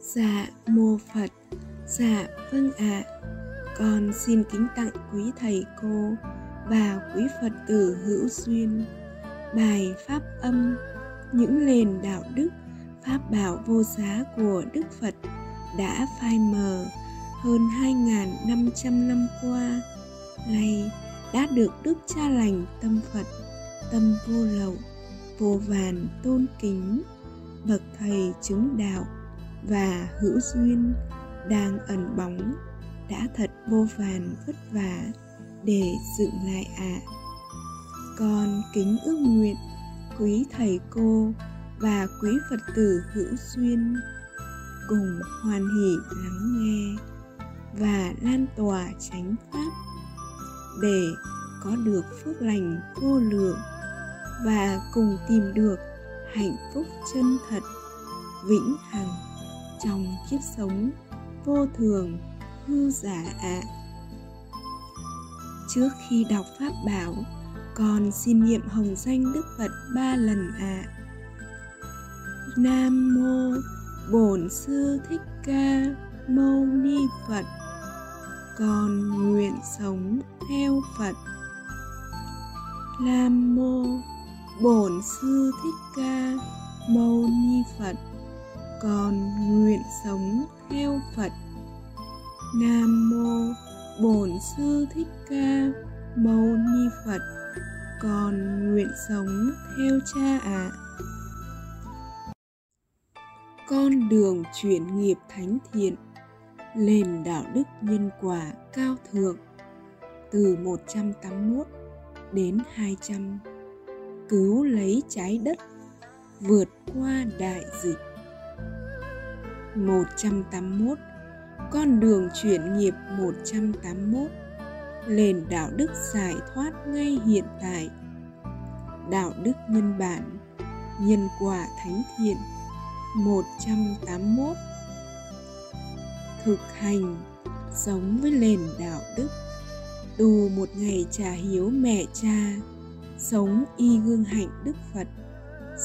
Dạ mô Phật Dạ vâng ạ à. Con xin kính tặng quý thầy cô Và quý Phật tử hữu duyên Bài Pháp âm, Những nền đạo đức, Pháp bảo vô giá của Đức Phật Đã phai mờ hơn 2.500 năm qua Nay đã được Đức Cha Lành tâm Phật, Tâm vô lậu, Vô vàn tôn kính, Bậc Thầy chứng đạo và hữu duyên đang ẩn bóng đã thật vô vàn vất vả để dựng lại ạ à. con kính ước nguyện quý thầy cô và quý phật tử hữu duyên cùng hoan hỷ lắng nghe và lan tỏa chánh pháp để có được phước lành vô lượng và cùng tìm được hạnh phúc chân thật, vĩnh hằng trong kiếp sống vô thường, hư giả ạ à. trước khi đọc pháp bảo, con xin niệm hồng danh đức phật ba lần ạ à. nam mô bổn sư thích ca mâu ni phật con nguyện sống theo phật nam mô bổn sư thích ca mâu ni phật con nguyện sống theo phật nam mô bổn sư thích ca mâu ni phật, con nguyện sống theo cha ạ à. con đường chuyển nghiệp thánh thiện, lên đạo đức nhân quả cao thượng, từ 181 đến 200 cứu lấy trái đất, vượt qua đại dịch 181 Con đường chuyển nghiệp 181 Nền đạo đức giải thoát ngay hiện tại. Đạo đức nhân bản, Nhân quả thánh thiện 181 Thực hành, Sống với nền đạo đức. Tu một ngày trả hiếu mẹ cha, Sống y gương hạnh Đức Phật,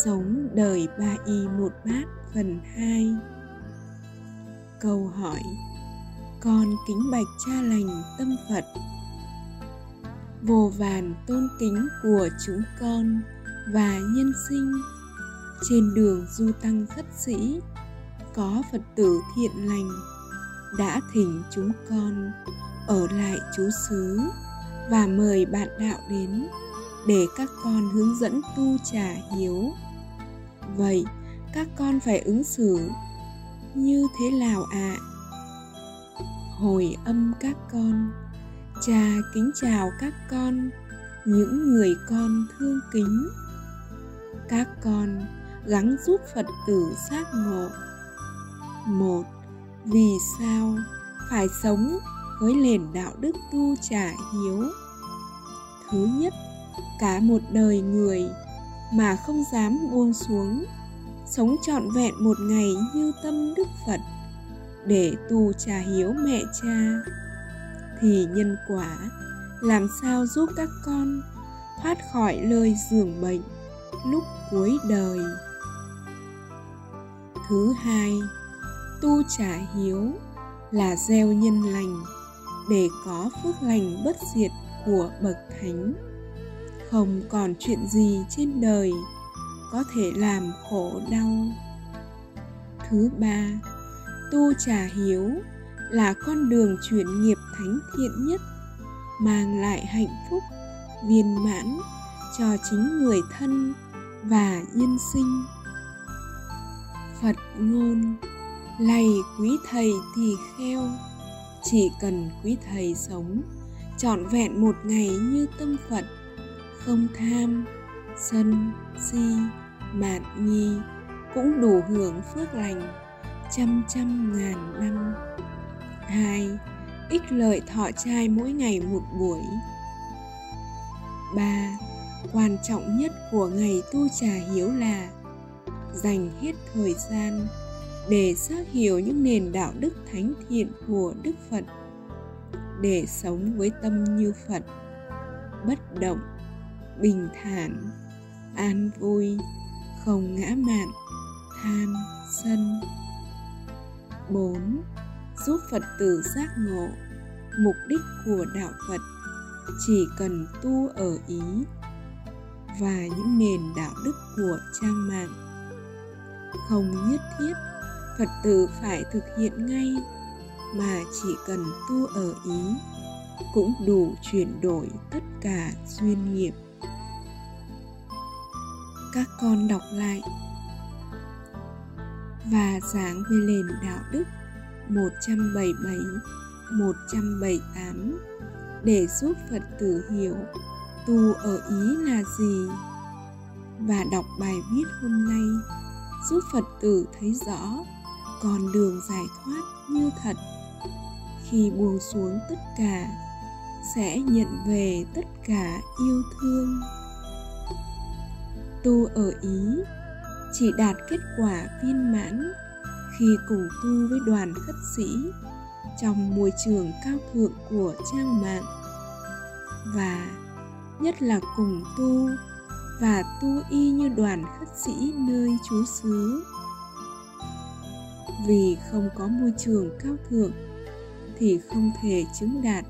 Sống đời ba y một bát phần hai câu hỏi, con kính bạch cha lành tâm phật. Vô vàn tôn kính của chúng con và nhân sinh, trên đường du tăng khất sĩ, có phật tử thiện lành đã thỉnh chúng con ở lại chú xứ và mời bạn đạo đến để các con hướng dẫn tu trả hiếu. Vậy các con phải ứng xử như thế nào ạ? À? hồi âm các con, cha kính chào các con, những người con thương kính. Các con gắng giúp phật tử giác ngộ. Một, vì sao phải sống với nền đạo đức tu trả hiếu? Thứ nhất, cả một đời người mà không dám buông xuống sống trọn vẹn một ngày như tâm đức phật, để tu trả hiếu mẹ cha. Thì nhân quả, làm sao giúp các con thoát khỏi lời giường bệnh lúc cuối đời? Thứ hai, tu trả hiếu là gieo nhân lành để có phước lành bất diệt của bậc thánh. Không còn chuyện gì trên đời có thể làm khổ đau. Thứ ba, tu trà hiếu là con đường chuyển nghiệp thánh thiện nhất, mang lại hạnh phúc, viên mãn cho chính người thân và nhân sinh. Phật ngôn, lạy quý thầy thì kheo, chỉ cần quý thầy sống, trọn vẹn một ngày như tâm phật, không tham, sân si mạn nhi cũng đủ hưởng phước lành trăm trăm ngàn năm. Hai, ích lợi thọ trai mỗi ngày một buổi. Ba, quan trọng nhất của ngày tu trà hiếu là dành hết thời gian để xác hiểu những nền đạo đức thánh thiện của đức phật, để sống với tâm như phật, bất động, bình thản, an vui không ngã mạn tham sân 4. Giúp Phật tử giác ngộ, Mục đích của đạo Phật, chỉ cần tu ở ý và những nền đạo đức của trang mạng không nhất thiết phật tử phải thực hiện ngay, mà chỉ cần tu ở ý cũng đủ chuyển đổi tất cả duyên nghiệp các con đọc lại. Và giảng về nền đạo đức 177 178 để giúp Phật tử hiểu tu ở ý là gì. Và đọc bài viết hôm nay, giúp Phật tử thấy rõ con đường giải thoát như thật. Khi buông xuống tất cả, sẽ nhận về tất cả yêu thương tu ở ý, chỉ đạt kết quả viên mãn khi cùng tu với đoàn khất sĩ trong môi trường cao thượng của trang mạng và nhất là cùng tu và tu y như đoàn khất sĩ nơi chú xứ vì không có môi trường cao thượng thì không thể chứng đạt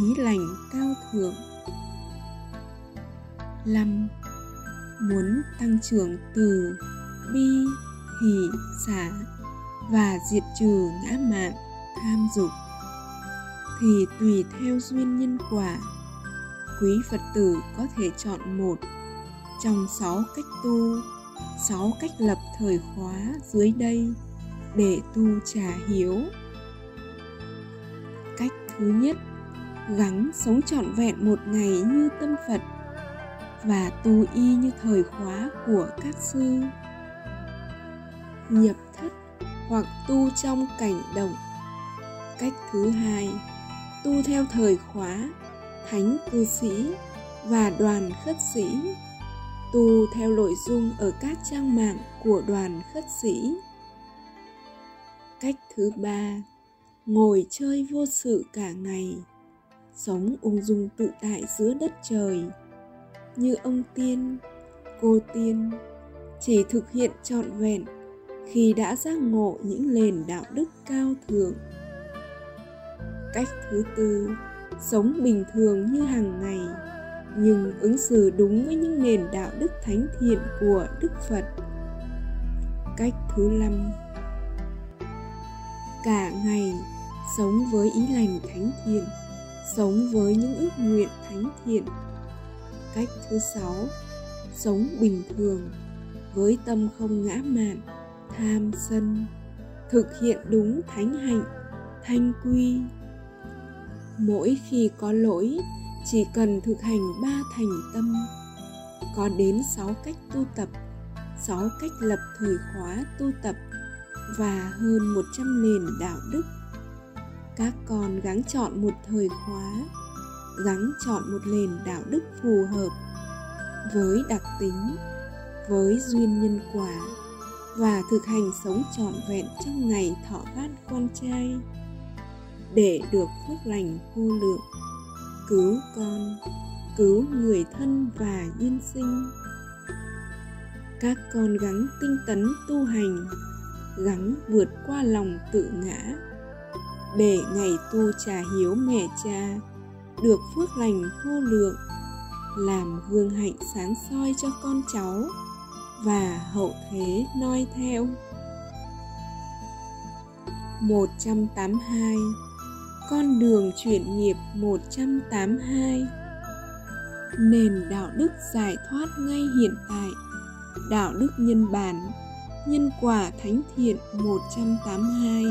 ý lành cao thượng 5. Muốn tăng trưởng từ bi, hỷ, xả và diệt trừ ngã mạn, tham dục. Thì tùy theo duyên nhân quả quý phật tử có thể chọn một. Trong sáu cách tu sáu cách lập thời khóa dưới đây để tu trả hiếu. Cách thứ nhất gắng sống trọn vẹn một ngày như tâm phật và tu y như thời khóa của các sư. Nhập thất hoặc tu trong cảnh động. Cách thứ hai, tu theo thời khóa, thánh cư sĩ và đoàn khất sĩ. Tu theo nội dung ở các trang mạng của đoàn khất sĩ. Cách thứ ba, ngồi chơi vô sự cả ngày. Sống ung dung tự tại giữa đất trời như ông tiên, cô tiên, chỉ thực hiện trọn vẹn khi đã giác ngộ những nền đạo đức cao thượng. Cách thứ tư, sống bình thường như hàng ngày, nhưng ứng xử đúng với những nền đạo đức thánh thiện của đức phật. Cách thứ năm, cả ngày sống với ý lành thánh thiện, sống với những ước nguyện thánh thiện cách thứ sáu, sống bình thường với tâm không ngã mạn, tham sân, thực hiện đúng thánh hạnh, thanh quy. Mỗi khi có lỗi, chỉ cần thực hành ba thành tâm. Có đến sáu cách tu tập, sáu cách lập thời khóa tu tập và hơn 100 nền đạo đức. Các con gắng chọn một thời khóa gắng chọn một nền đạo đức phù hợp với đặc tính, với duyên nhân quả và thực hành sống trọn vẹn trong ngày thọ bát con trai để được phước lành vô lượng. Cứu con, cứu người thân và nhân sinh. Các con gắng tinh tấn tu hành, gắng vượt qua lòng tự ngã để ngày tu trả hiếu mẹ cha được phước lành vô lượng, làm gương hạnh sáng soi cho con cháu và hậu thế noi theo. 182 con đường chuyển nghiệp 182 Nền đạo đức giải thoát ngay hiện tại, Đạo đức nhân bản, Nhân quả thánh thiện 182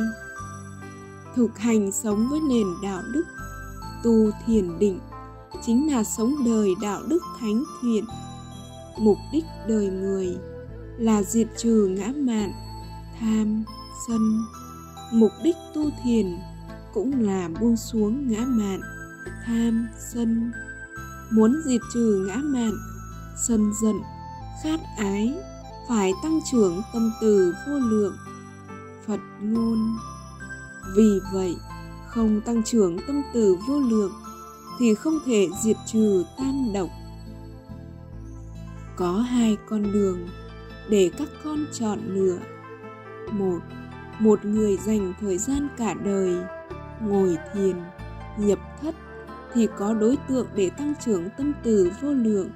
Thực hành sống với nền đạo đức Tu thiền định Chính là sống đời đạo đức thánh thiện. Mục đích đời người Là diệt trừ ngã mạn Tham, sân. Mục đích tu thiền cũng là buông xuống ngã mạn tham sân. Muốn diệt trừ ngã mạn sân giận khát ái phải tăng trưởng tâm từ vô lượng. Phật ngôn. Vì vậy không tăng trưởng tâm từ vô lượng, thì không thể diệt trừ tam độc. Có hai con đường để các con chọn lựa. Một một người dành thời gian cả đời ngồi thiền, nhập thất, thì có đối tượng để tăng trưởng tâm từ vô lượng,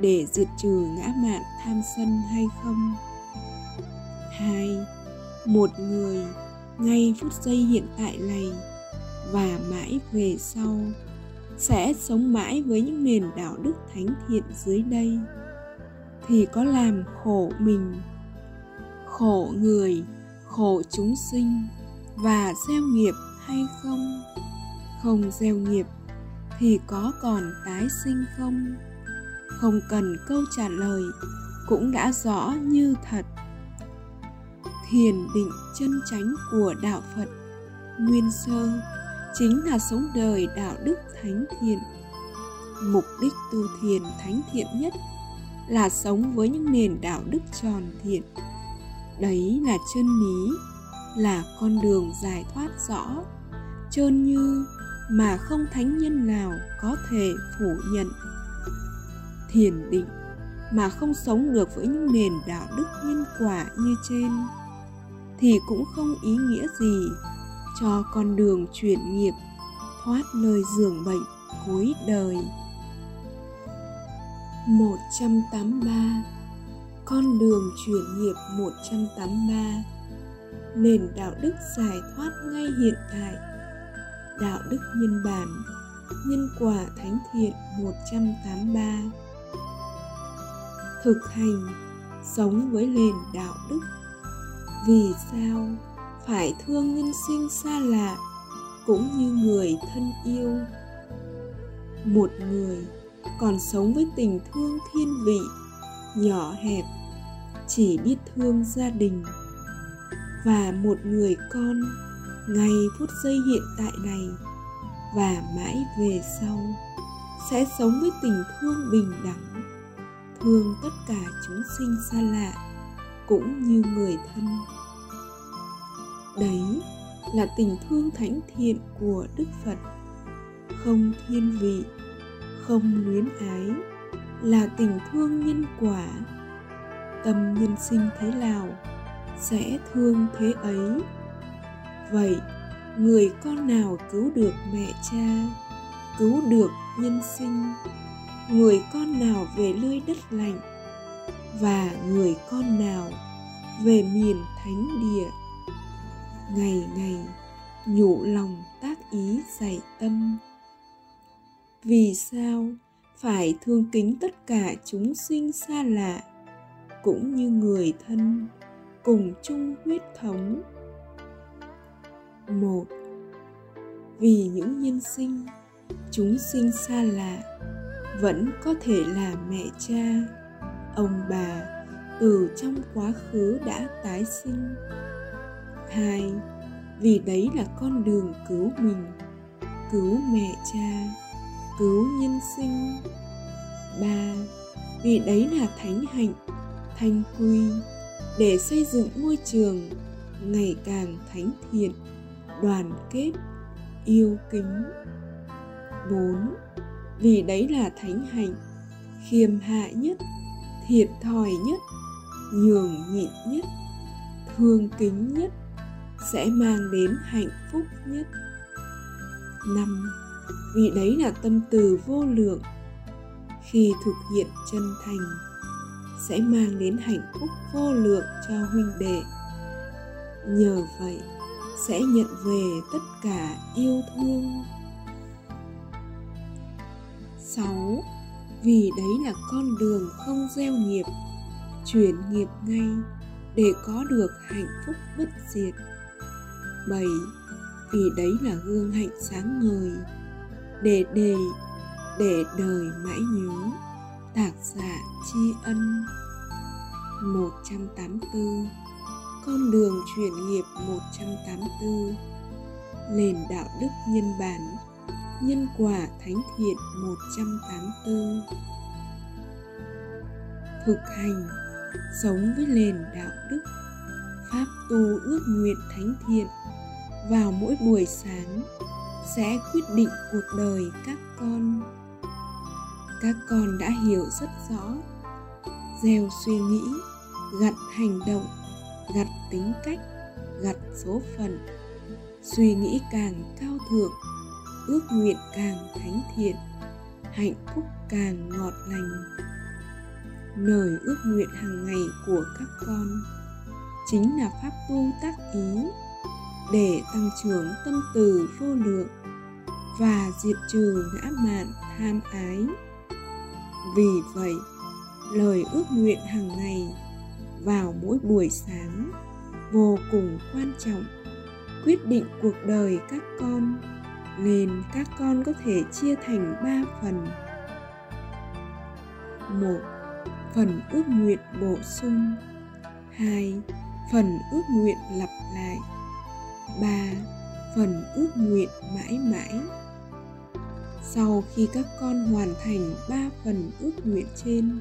để diệt trừ ngã mạn tham sân hay không? Hai, một người, ngay phút giây hiện tại này và mãi về sau, sẽ sống mãi với những nền đạo đức thánh thiện dưới đây. Thì có làm khổ mình, khổ người, khổ chúng sinh và gieo nghiệp hay không? Không gieo nghiệp thì có còn tái sinh không? Không cần câu trả lời cũng đã rõ như thật. Thiền định chân chánh của đạo phật nguyên sơ chính là sống đời đạo đức thánh thiện. Mục đích tu thiền thánh thiện nhất là sống với những nền đạo đức tròn thiện. Đấy là chân lý, là con đường giải thoát rõ trơn như mà không thánh nhân nào có thể phủ nhận. Thiền định mà không sống được với những nền đạo đức nhân quả như trên thì cũng không ý nghĩa gì cho con đường chuyển nghiệp, thoát nơi giường bệnh cuối đời. 183 Con đường chuyển nghiệp 183 Nền đạo đức giải thoát ngay hiện tại. Đạo đức nhân bản, Nhân quả thánh thiện 183 Thực hành, Sống với nền đạo đức. Vì sao? Phải thương nhân sinh xa lạ cũng như người thân yêu. Một người còn sống với tình thương thiên vị, nhỏ hẹp, chỉ biết thương gia đình. Và một người con ngay phút giây hiện tại này và mãi về sau sẽ sống với tình thương bình đẳng, thương tất cả chúng sinh xa lạ cũng như người thân đấy là tình thương thánh thiện của đức phật. Không thiên vị, không luyến ái là tình thương nhân quả. Tâm nhân sinh thế nào sẽ thương thế ấy? Vậy người con nào cứu được mẹ cha, cứu được nhân sinh? Người con nào về nơi đất lạnh? Và người con nào về miền thánh địa? Ngày ngày nhủ lòng tác ý dạy tâm. Vì sao phải thương kính tất cả chúng sinh xa lạ, cũng như người thân cùng chung huyết thống? Một, vì những nhân sinh, chúng sinh xa lạ vẫn có thể là mẹ cha, ông bà từ trong quá khứ đã tái sinh hai, vì đấy là con đường cứu mình, cứu mẹ cha, cứu nhân sinh. Ba, vì đấy là thánh hạnh, thanh quy, để xây dựng môi trường ngày càng thánh thiện, đoàn kết, yêu kính. Bốn, vì đấy là thánh hạnh, khiêm hạ nhất, thiệt thòi nhất, nhường nhịn nhất, thương kính nhất sẽ mang đến hạnh phúc nhất năm vì đấy là tâm từ vô lượng khi thực hiện chân thành sẽ mang đến hạnh phúc vô lượng cho huynh đệ nhờ vậy sẽ nhận về tất cả yêu thương 6. Vì đấy là con đường không gieo nghiệp, chuyển nghiệp ngay để có được hạnh phúc bất diệt. 7. Vì đấy là gương hạnh sáng ngời, để đề, để đời mãi nhớ, tạc giả tri ân. 184 Con đường chuyển nghiệp 184 Nền đạo đức nhân bản Nhân quả thánh thiện 184 Thực hành Sống với nền đạo đức Pháp tu ước nguyện thánh thiện vào mỗi buổi sáng, Sẽ quyết định cuộc đời các con. Các con đã hiểu rất rõ, Gieo suy nghĩ, Gặt hành động, Gặt tính cách, gặt số phận. Suy nghĩ càng cao thượng, ước nguyện càng thánh thiện, hạnh phúc càng ngọt lành. Lời ước nguyện hàng ngày của các con chính là pháp tu tác ý để tăng trưởng tâm từ vô lượng và diệt trừ ngã mạn tham ái. Vì vậy, lời ước nguyện hàng ngày vào mỗi buổi sáng vô cùng quan trọng. Quyết định cuộc đời các con nên các con có thể chia thành ba phần. Một, phần ước nguyện bổ sung. Hai, phần ước nguyện lặp lại ba phần ước nguyện mãi mãi. Sau khi các con hoàn thành ba phần ước nguyện trên,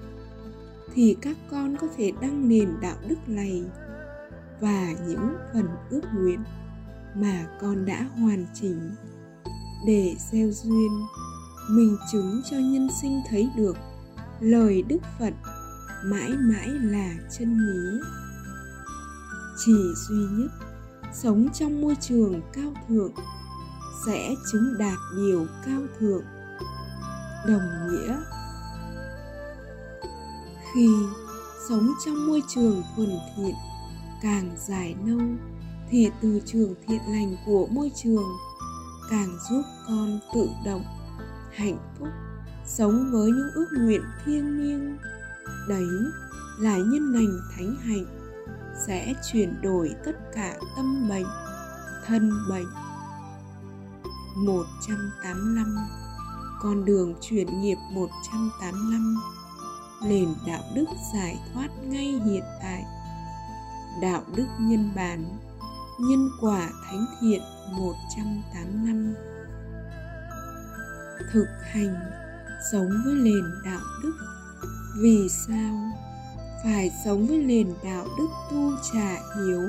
thì các con có thể đăng nền đạo đức này và những phần ước nguyện mà con đã hoàn chỉnh để gieo duyên mình chứng cho nhân sinh thấy được lời đức phật mãi mãi là chân lý. Chỉ duy nhất sống trong môi trường cao thượng, sẽ chứng đạt điều cao thượng. Đồng nghĩa, khi sống trong môi trường thuần thiện, càng dài lâu thì từ trường thiện lành của môi trường càng giúp con tự động, hạnh phúc, sống với những ước nguyện thiêng liêng. Đấy là nhân lành thánh hạnh sẽ chuyển đổi tất cả tâm bệnh thân bệnh 185 Con đường chuyển nghiệp 185 Nền đạo đức giải thoát ngay hiện tại. Đạo đức nhân bản, Nhân quả thánh thiện 185 Thực hành, Sống với nền đạo đức. Vì sao? Phải sống với nền đạo đức tu trả hiếu.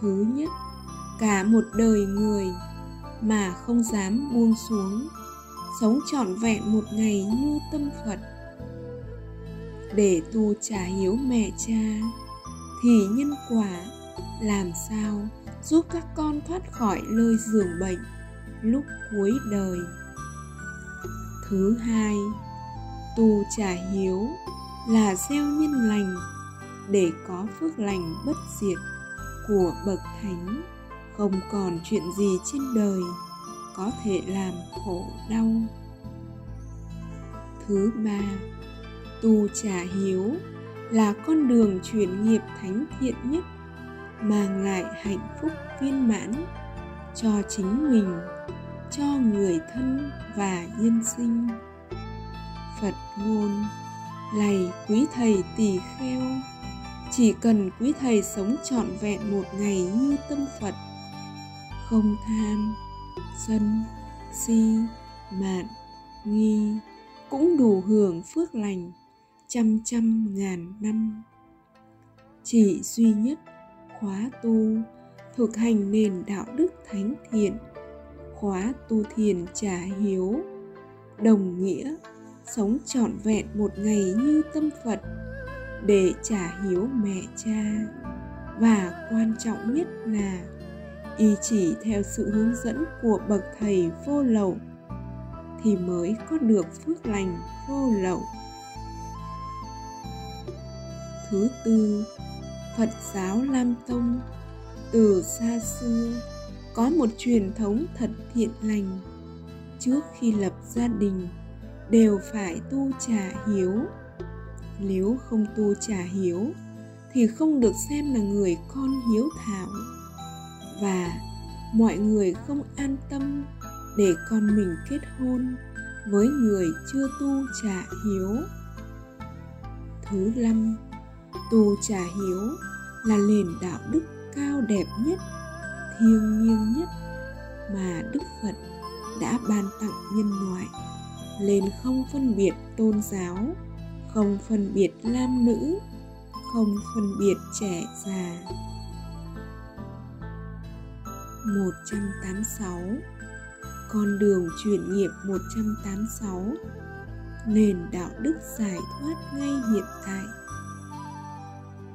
Thứ nhất, Cả một đời người mà không dám buông xuống, sống trọn vẹn một ngày như tâm phật. Để tu trả hiếu mẹ cha thì nhân quả làm sao giúp các con thoát khỏi lơi giường bệnh lúc cuối đời? Thứ hai, tu trả hiếu là gieo nhân lành, để có phước lành bất diệt của bậc thánh. Không còn chuyện gì trên đời có thể làm khổ đau. Thứ ba, tu trả hiếu là con đường chuyển nghiệp thánh thiện nhất, mang lại hạnh phúc viên mãn cho chính mình, cho người thân và nhân sinh. Phật ngôn lạy quý thầy tỳ kheo, chỉ cần quý thầy sống trọn vẹn một ngày như tâm phật. Không tham, sân, si, mạn, nghi cũng đủ hưởng phước lành trăm trăm ngàn năm. Chỉ duy nhất khóa tu thực hành nền đạo đức thánh thiện, khóa tu thiền trả hiếu, đồng nghĩa sống trọn vẹn một ngày như tâm phật, để trả hiếu mẹ cha. Và quan trọng nhất là y chỉ theo sự hướng dẫn của bậc thầy vô lậu, thì mới có được phước lành vô lậu. Thứ tư, phật giáo lam tông. Từ xa xưa, có một truyền thống thật thiện lành. Trước khi lập gia đình đều phải tu trả hiếu. Nếu không tu trả hiếu, thì không được xem là người con hiếu thảo. Và mọi người không an tâm để con mình kết hôn với người chưa tu trả hiếu. Thứ năm, tu trả hiếu là nền đạo đức cao đẹp nhất, thiêng liêng nhất mà đức phật đã ban tặng nhân loại lên không phân biệt tôn giáo, không phân biệt nam nữ, không phân biệt trẻ già. 186 Con đường chuyển nghiệp 186 Nền đạo đức giải thoát ngay hiện tại.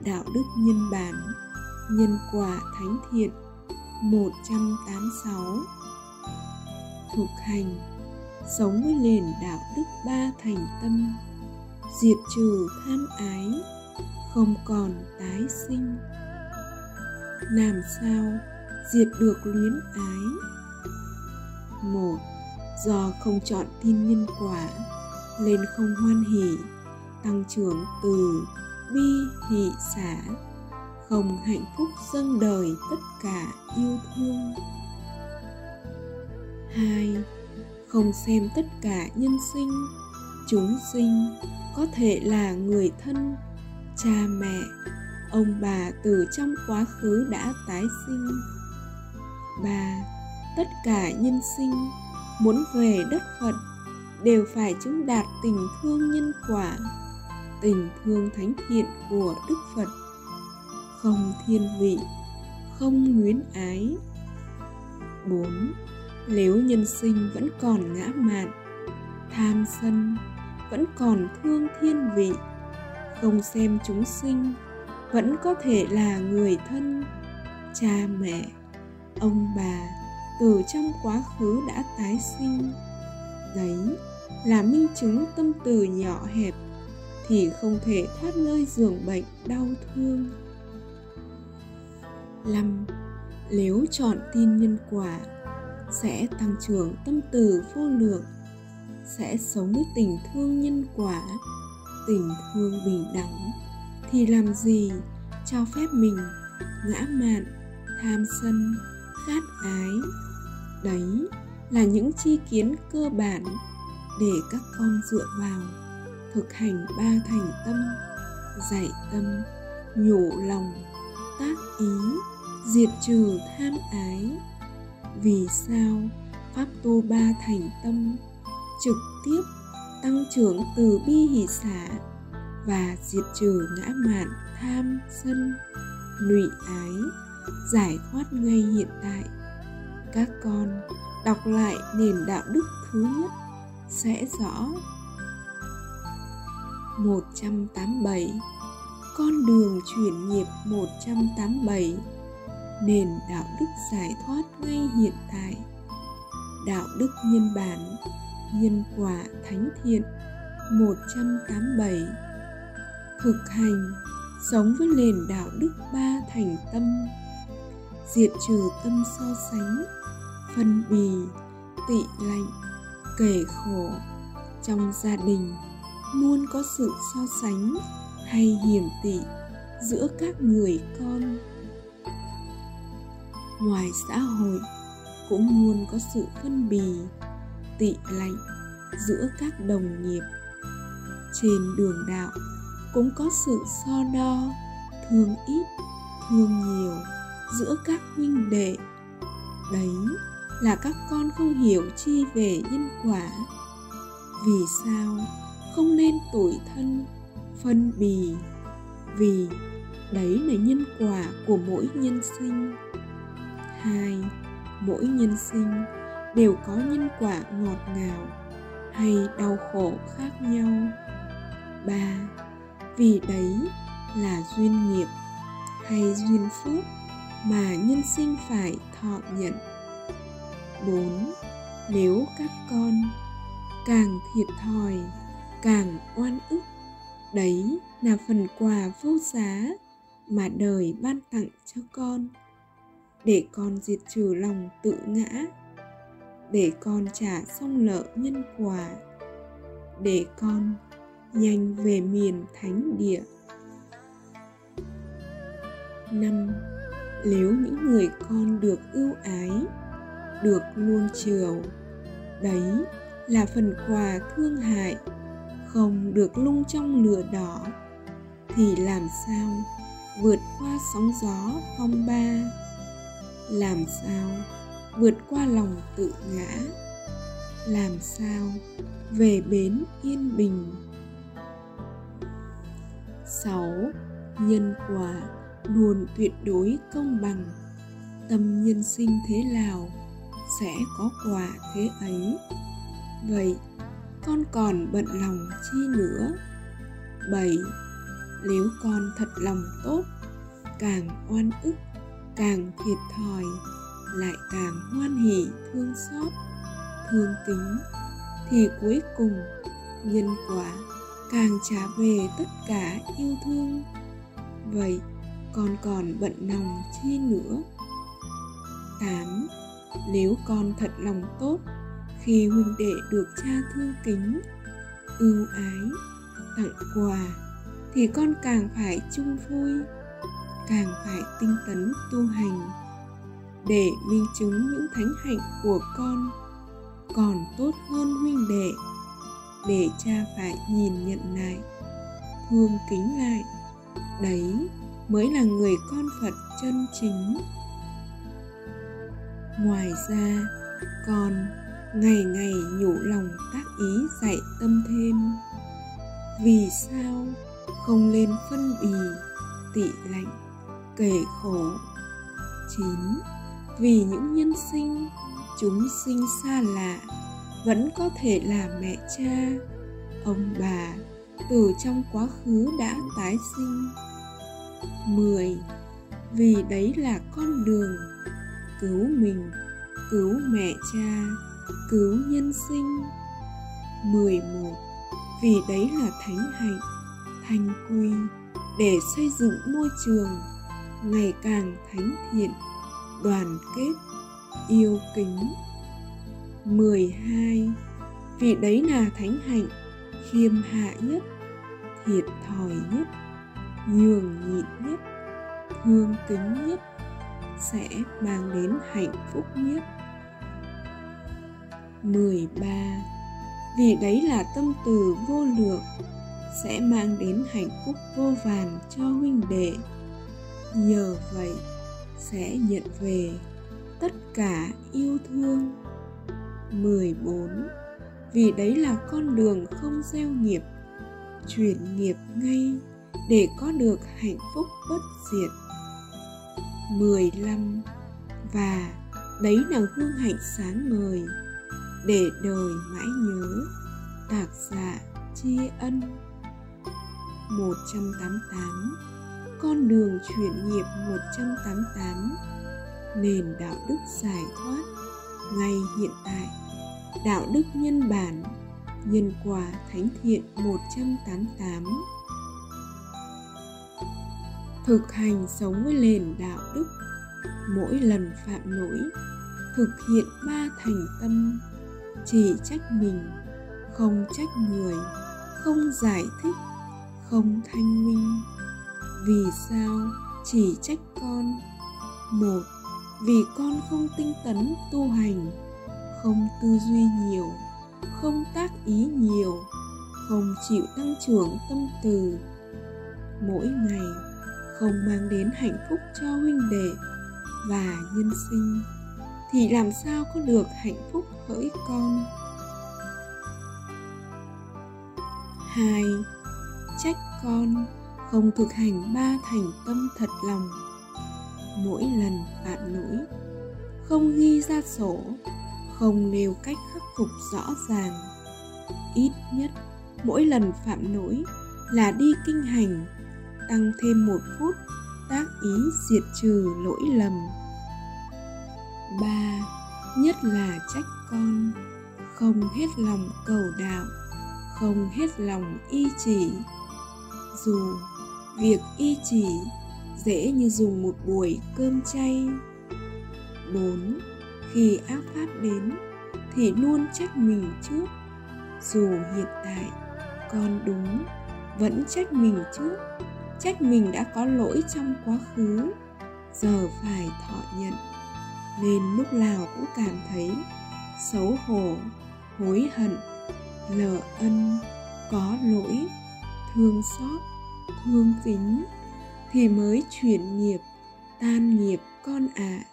Đạo đức nhân bản, Nhân quả thánh thiện 186 Thực hành Sống với nền đạo đức ba thành tâm, Diệt trừ tham ái, Không còn tái sinh. Làm sao diệt được luyến ái? Một, Do không chọn tin nhân quả, nên không hoan hỷ, Tăng trưởng từ bi hỷ xả, không hạnh phúc dâng đời tất cả yêu thương. Hai không xem tất cả nhân sinh. Chúng sinh có thể là người thân, cha mẹ, ông bà từ trong quá khứ đã tái sinh. Ba, tất cả nhân sinh muốn về đất phật đều phải chứng đạt tình thương nhân quả, tình thương thánh thiện của đức phật. Không thiên vị, không luyến ái. 4. Nếu nhân sinh vẫn còn ngã mạn, tham sân, vẫn còn thương thiên vị, không xem chúng sinh, vẫn có thể là người thân, cha mẹ, ông bà từ trong quá khứ đã tái sinh. Đấy là minh chứng tâm từ nhỏ hẹp thì không thể thoát nơi giường bệnh đau thương 5. Nếu chọn tin nhân quả sẽ tăng trưởng tâm từ vô lượng, sẽ sống với tình thương nhân quả, tình thương bình đẳng. Thì làm gì cho phép mình ngã mạn, tham sân, khát ái? Đấy là những chi kiến cơ bản để các con dựa vào, thực hành ba thành tâm, dạy tâm, nhủ lòng, tác ý, diệt trừ tham ái vì sao pháp tu ba thành tâm trực tiếp tăng trưởng từ bi hỷ xả và diệt trừ ngã mạn tham sân, lụy ái, giải thoát ngay hiện tại? Các con đọc lại nền đạo đức thứ nhất sẽ rõ. 187 Con đường chuyển nghiệp 187 nền đạo đức giải thoát ngay hiện tại. Đạo đức nhân bản nhân quả thánh thiện 187 thực hành, sống với nền đạo đức ba thành tâm. Diệt trừ tâm so sánh, phân bì, tị lạnh, kể khổ. Trong gia đình, luôn có sự so sánh hay hiểm tị giữa các người con ngoài xã hội, cũng luôn có sự phân bì, tị lạnh giữa các đồng nghiệp. Trên đường đạo cũng có sự so đo, thương ít, thương nhiều giữa các huynh đệ. Đấy là các con không hiểu chi về nhân quả. Vì sao không nên tủi thân, phân bì? Vì đấy là nhân quả của mỗi nhân sinh hai, mỗi nhân sinh đều có nhân quả ngọt ngào hay đau khổ khác nhau. Ba, vì đấy là duyên nghiệp hay duyên phước mà nhân sinh phải thọ nhận. Bốn, nếu các con càng thiệt thòi, càng oan ức, đấy là phần quà vô giá mà đời ban tặng cho con để con diệt trừ lòng tự ngã. Để con trả xong nợ nhân quả. Để con nhanh về miền thánh địa. Năm, nếu những người con được ưu ái, được nuông chiều, đấy là phần quà thương hại, không được lung trong lửa đỏ, thì làm sao vượt qua sóng gió phong ba? Làm sao vượt qua lòng tự ngã làm sao về bến yên bình 6. Nhân quả luôn tuyệt đối công bằng Tâm nhân sinh thế nào sẽ có quả thế ấy Vậy, con còn bận lòng chi nữa 7. Nếu con thật lòng tốt, càng oan ức càng thiệt thòi lại càng hoan hỷ thương xót thương kính thì cuối cùng nhân quả càng trả về tất cả yêu thương vậy con còn bận lòng chi nữa 8. Nếu con thật lòng tốt khi huynh đệ được cha thương kính, ưu ái, tặng quà thì con càng phải chung vui, càng phải tinh tấn, tu hành để minh chứng những thánh hạnh của con còn tốt hơn huynh đệ, để cha phải nhìn nhận lại, thương kính lại. Đấy mới là người con phật chân chính. Ngoài ra, con ngày ngày nhủ lòng tác ý dạy tâm thêm. Vì sao không lên phân bì tị lạnh? Kể khổ 9. Vì những nhân sinh, chúng sinh xa lạ vẫn có thể là mẹ cha, ông bà từ trong quá khứ đã tái sinh. 10. Vì đấy là con đường cứu mình, cứu mẹ cha, cứu nhân sinh. 11. Vì đấy là thánh hạnh, thanh quy để xây dựng môi trường ngày càng thánh thiện, đoàn kết, yêu kính. 12. Vì đấy là thánh hạnh, khiêm hạ nhất, thiệt thòi nhất, nhường nhịn nhất, thương kính nhất, sẽ mang đến hạnh phúc nhất. 13. Vì đấy là tâm từ vô lượng sẽ mang đến hạnh phúc vô vàn cho huynh đệ nhờ vậy sẽ nhận về tất cả yêu thương. 14 vì đấy là con đường không gieo nghiệp, chuyển nghiệp ngay để có được hạnh phúc bất diệt. 15 và đấy là hương hạnh sáng ngời để đời mãi nhớ, tạc dạ tri ân. 188 con đường chuyển nghiệp 188 nền đạo đức giải thoát, ngay hiện tại. Đạo đức nhân bản, nhân quả thánh thiện 188 thực hành sống với nền đạo đức, mỗi lần phạm lỗi, thực hiện ba thành tâm. Chỉ trách mình, không trách người, không giải thích, không thanh minh vì sao chỉ trách con? Một, vì con không tinh tấn tu hành, không tư duy nhiều, không tác ý nhiều, không chịu tăng trưởng tâm từ. Mỗi ngày không mang đến hạnh phúc cho huynh đệ và nhân sinh, thì làm sao có được hạnh phúc hỡi con? Hai, trách con không thực hành ba thành tâm thật lòng. Mỗi lần phạm lỗi, không ghi ra sổ, không nêu cách khắc phục rõ ràng. Ít nhất, mỗi lần phạm lỗi là đi kinh hành, tăng thêm một phút tác ý diệt trừ lỗi lầm. Ba, nhất là trách con. Không hết lòng cầu đạo, không hết lòng y chỉ. Dù việc y chỉ dễ như dùng một buổi cơm chay. 4. Khi ác pháp đến thì luôn trách mình trước. Dù hiện tại con đúng vẫn trách mình trước. Trách mình đã có lỗi trong quá khứ Giờ phải thọ nhận. Nên lúc nào cũng cảm thấy xấu hổ, hối hận, lờ ân, có lỗi, thương xót thương kính thì mới chuyển nghiệp tan nghiệp con ạ. À.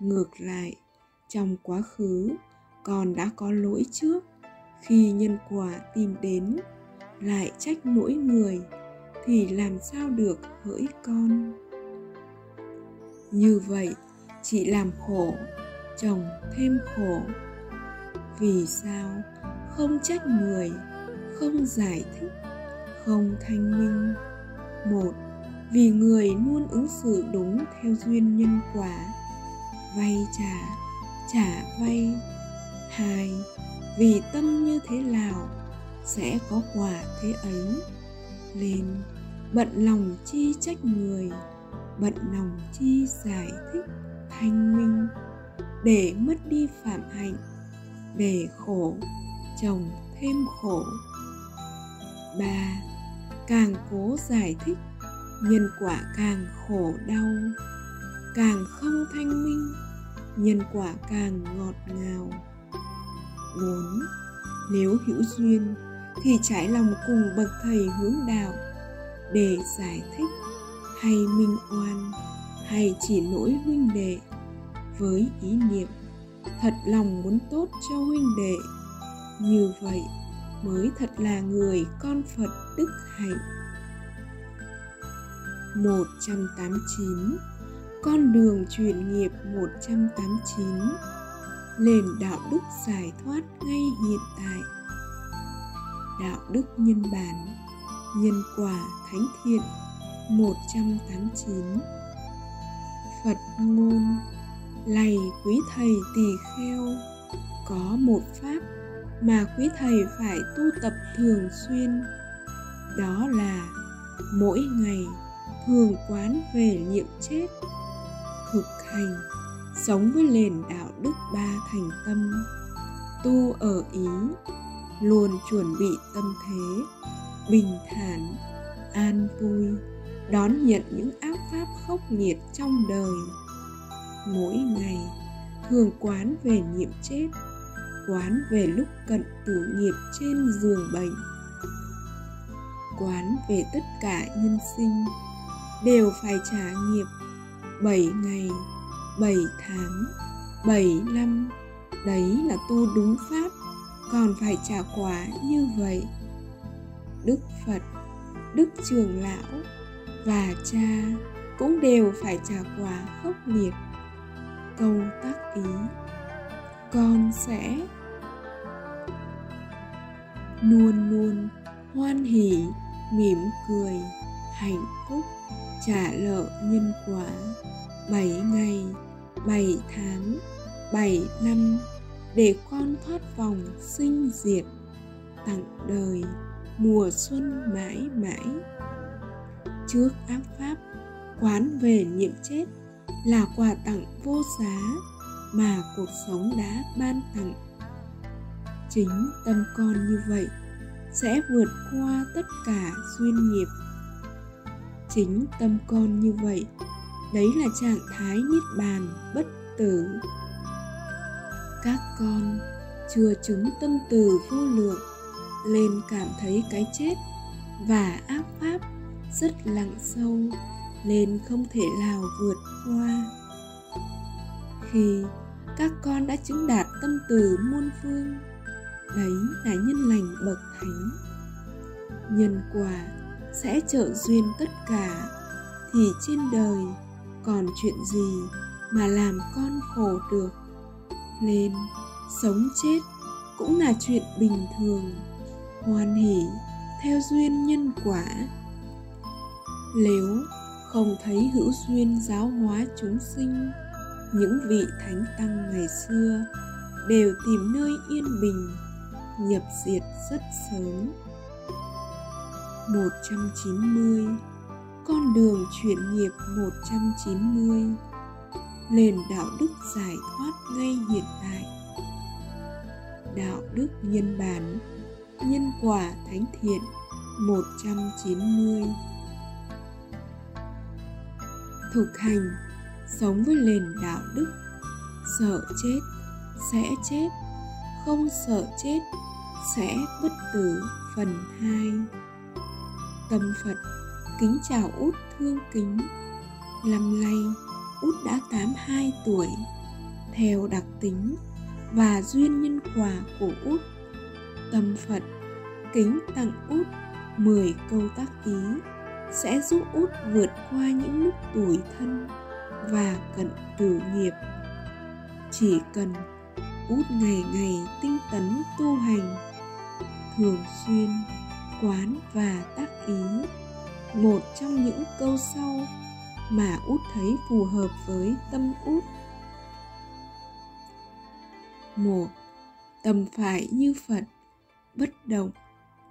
ngược lại, trong quá khứ, con đã có lỗi trước. Khi nhân quả tìm đến, lại trách mỗi người, thì làm sao được hỡi con? Như vậy, chị làm khổ, chồng thêm khổ. Vì sao không trách người, không giải thích không thanh minh. Một, vì người luôn ứng xử đúng theo duyên nhân quả. Vay trả trả vay. Hai, vì tâm như thế nào sẽ có quả thế ấy? Lên, bận lòng chi trách người, bận lòng chi giải thích thanh minh. Để mất đi phạm hạnh, để khổ, chồng thêm khổ. Ba càng cố giải thích, nhân quả càng khổ đau, càng không thanh minh, nhân quả càng ngọt ngào. Bốn, nếu hữu duyên thì trải lòng cùng bậc thầy hướng đạo để giải thích hay minh oan hay chỉ lỗi huynh đệ với ý niệm, thật lòng muốn tốt cho huynh đệ. Như vậy mới thật là người con Phật đức hạnh. 189 Con đường truyền nghiệp 189 Nền đạo đức giải thoát ngay hiện tại. Đạo đức nhân bản, Nhân quả thánh thiện 189 Phật ngôn, Lạy quý thầy tỳ kheo, Có một pháp mà quý thầy phải tu tập thường xuyên. Đó là mỗi ngày thường quán về niệm chết, thực hành, sống với nền đạo đức ba thành tâm, tu ở ý, luôn chuẩn bị tâm thế, bình thản, an vui, đón nhận những ác pháp khốc liệt trong đời. Mỗi ngày thường quán về niệm chết quán về lúc cận tử nghiệp trên giường bệnh quán về tất cả nhân sinh đều phải trả nghiệp bảy ngày, bảy tháng, bảy năm. Đấy là tu đúng pháp, còn phải trả quả như vậy. Đức Phật, Đức Trường Lão và cha cũng đều phải trả quả khốc liệt. Câu tác ý Con sẽ luôn luôn hoan hỷ mỉm cười, hạnh phúc, trả nợ nhân quả. Bảy ngày, bảy tháng, bảy năm để con thoát vòng sinh diệt, tặng đời mùa xuân mãi mãi. Trước ác pháp, quán về nhiệm chết là quà tặng vô giá mà cuộc sống đã ban tặng chính tâm con như vậy sẽ vượt qua tất cả duyên nghiệp. Chính tâm con như vậy, đấy là trạng thái niết bàn bất tử. Các con chưa chứng tâm từ vô lượng, lên cảm thấy cái chết và ác pháp rất lặng sâu, nên không thể nào vượt qua. Khi các con đã chứng đạt tâm từ muôn phương đấy là nhân lành bậc thánh, nhân quả sẽ trợ duyên tất cả, thì trên đời còn chuyện gì mà làm con khổ được? Nên sống chết cũng là chuyện bình thường, hoan hỉ theo duyên nhân quả. Nếu không thấy hữu duyên giáo hóa chúng sinh, những vị thánh tăng ngày xưa đều tìm nơi yên bình nhập diệt rất sớm. 190 Con đường chuyển nghiệp 190 Nền đạo đức giải thoát ngay hiện tại. Đạo đức nhân bản, Nhân quả thánh thiện 190 Thực hành, Sống với nền đạo đức, Sợ chết, Sẽ chết, Không sợ chết. Sẽ bất tử phần 2 tâm Phật, kính chào út thương kính. Năm nay út đã 82 tuổi, Theo đặc tính và duyên nhân quả của út. Tâm Phật, kính tặng út 10 câu tác ý, sẽ giúp út vượt qua những lúc tuổi thân và cận tử nghiệp. Chỉ cần út ngày ngày tinh tấn tu hành. Thường xuyên, quán và tác ý. Một trong những câu sau mà út thấy phù hợp với tâm út. Một tâm phải như phật, bất động,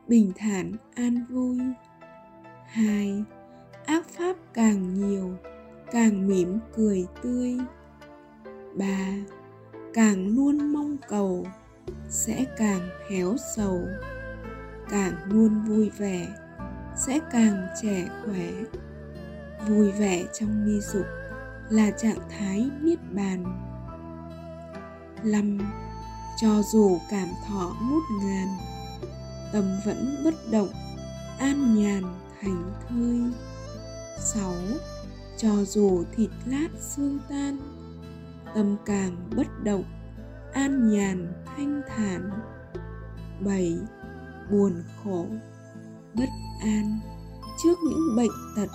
bình thản, an vui. Hai, ác pháp càng nhiều, càng mỉm cười tươi. Ba càng luôn mong cầu, sẽ càng héo sầu, càng luôn vui vẻ, sẽ càng trẻ khỏe. Vui vẻ trong ni dục là trạng thái niết bàn. Năm cho dù cảm thọ ngút ngàn, tâm vẫn bất động, an nhàn thành thơi. Sáu, cho dù thịt lát xương tan tâm càng bất động, an nhàn, thanh thản. Bảy, buồn khổ, bất an. Trước những bệnh tật,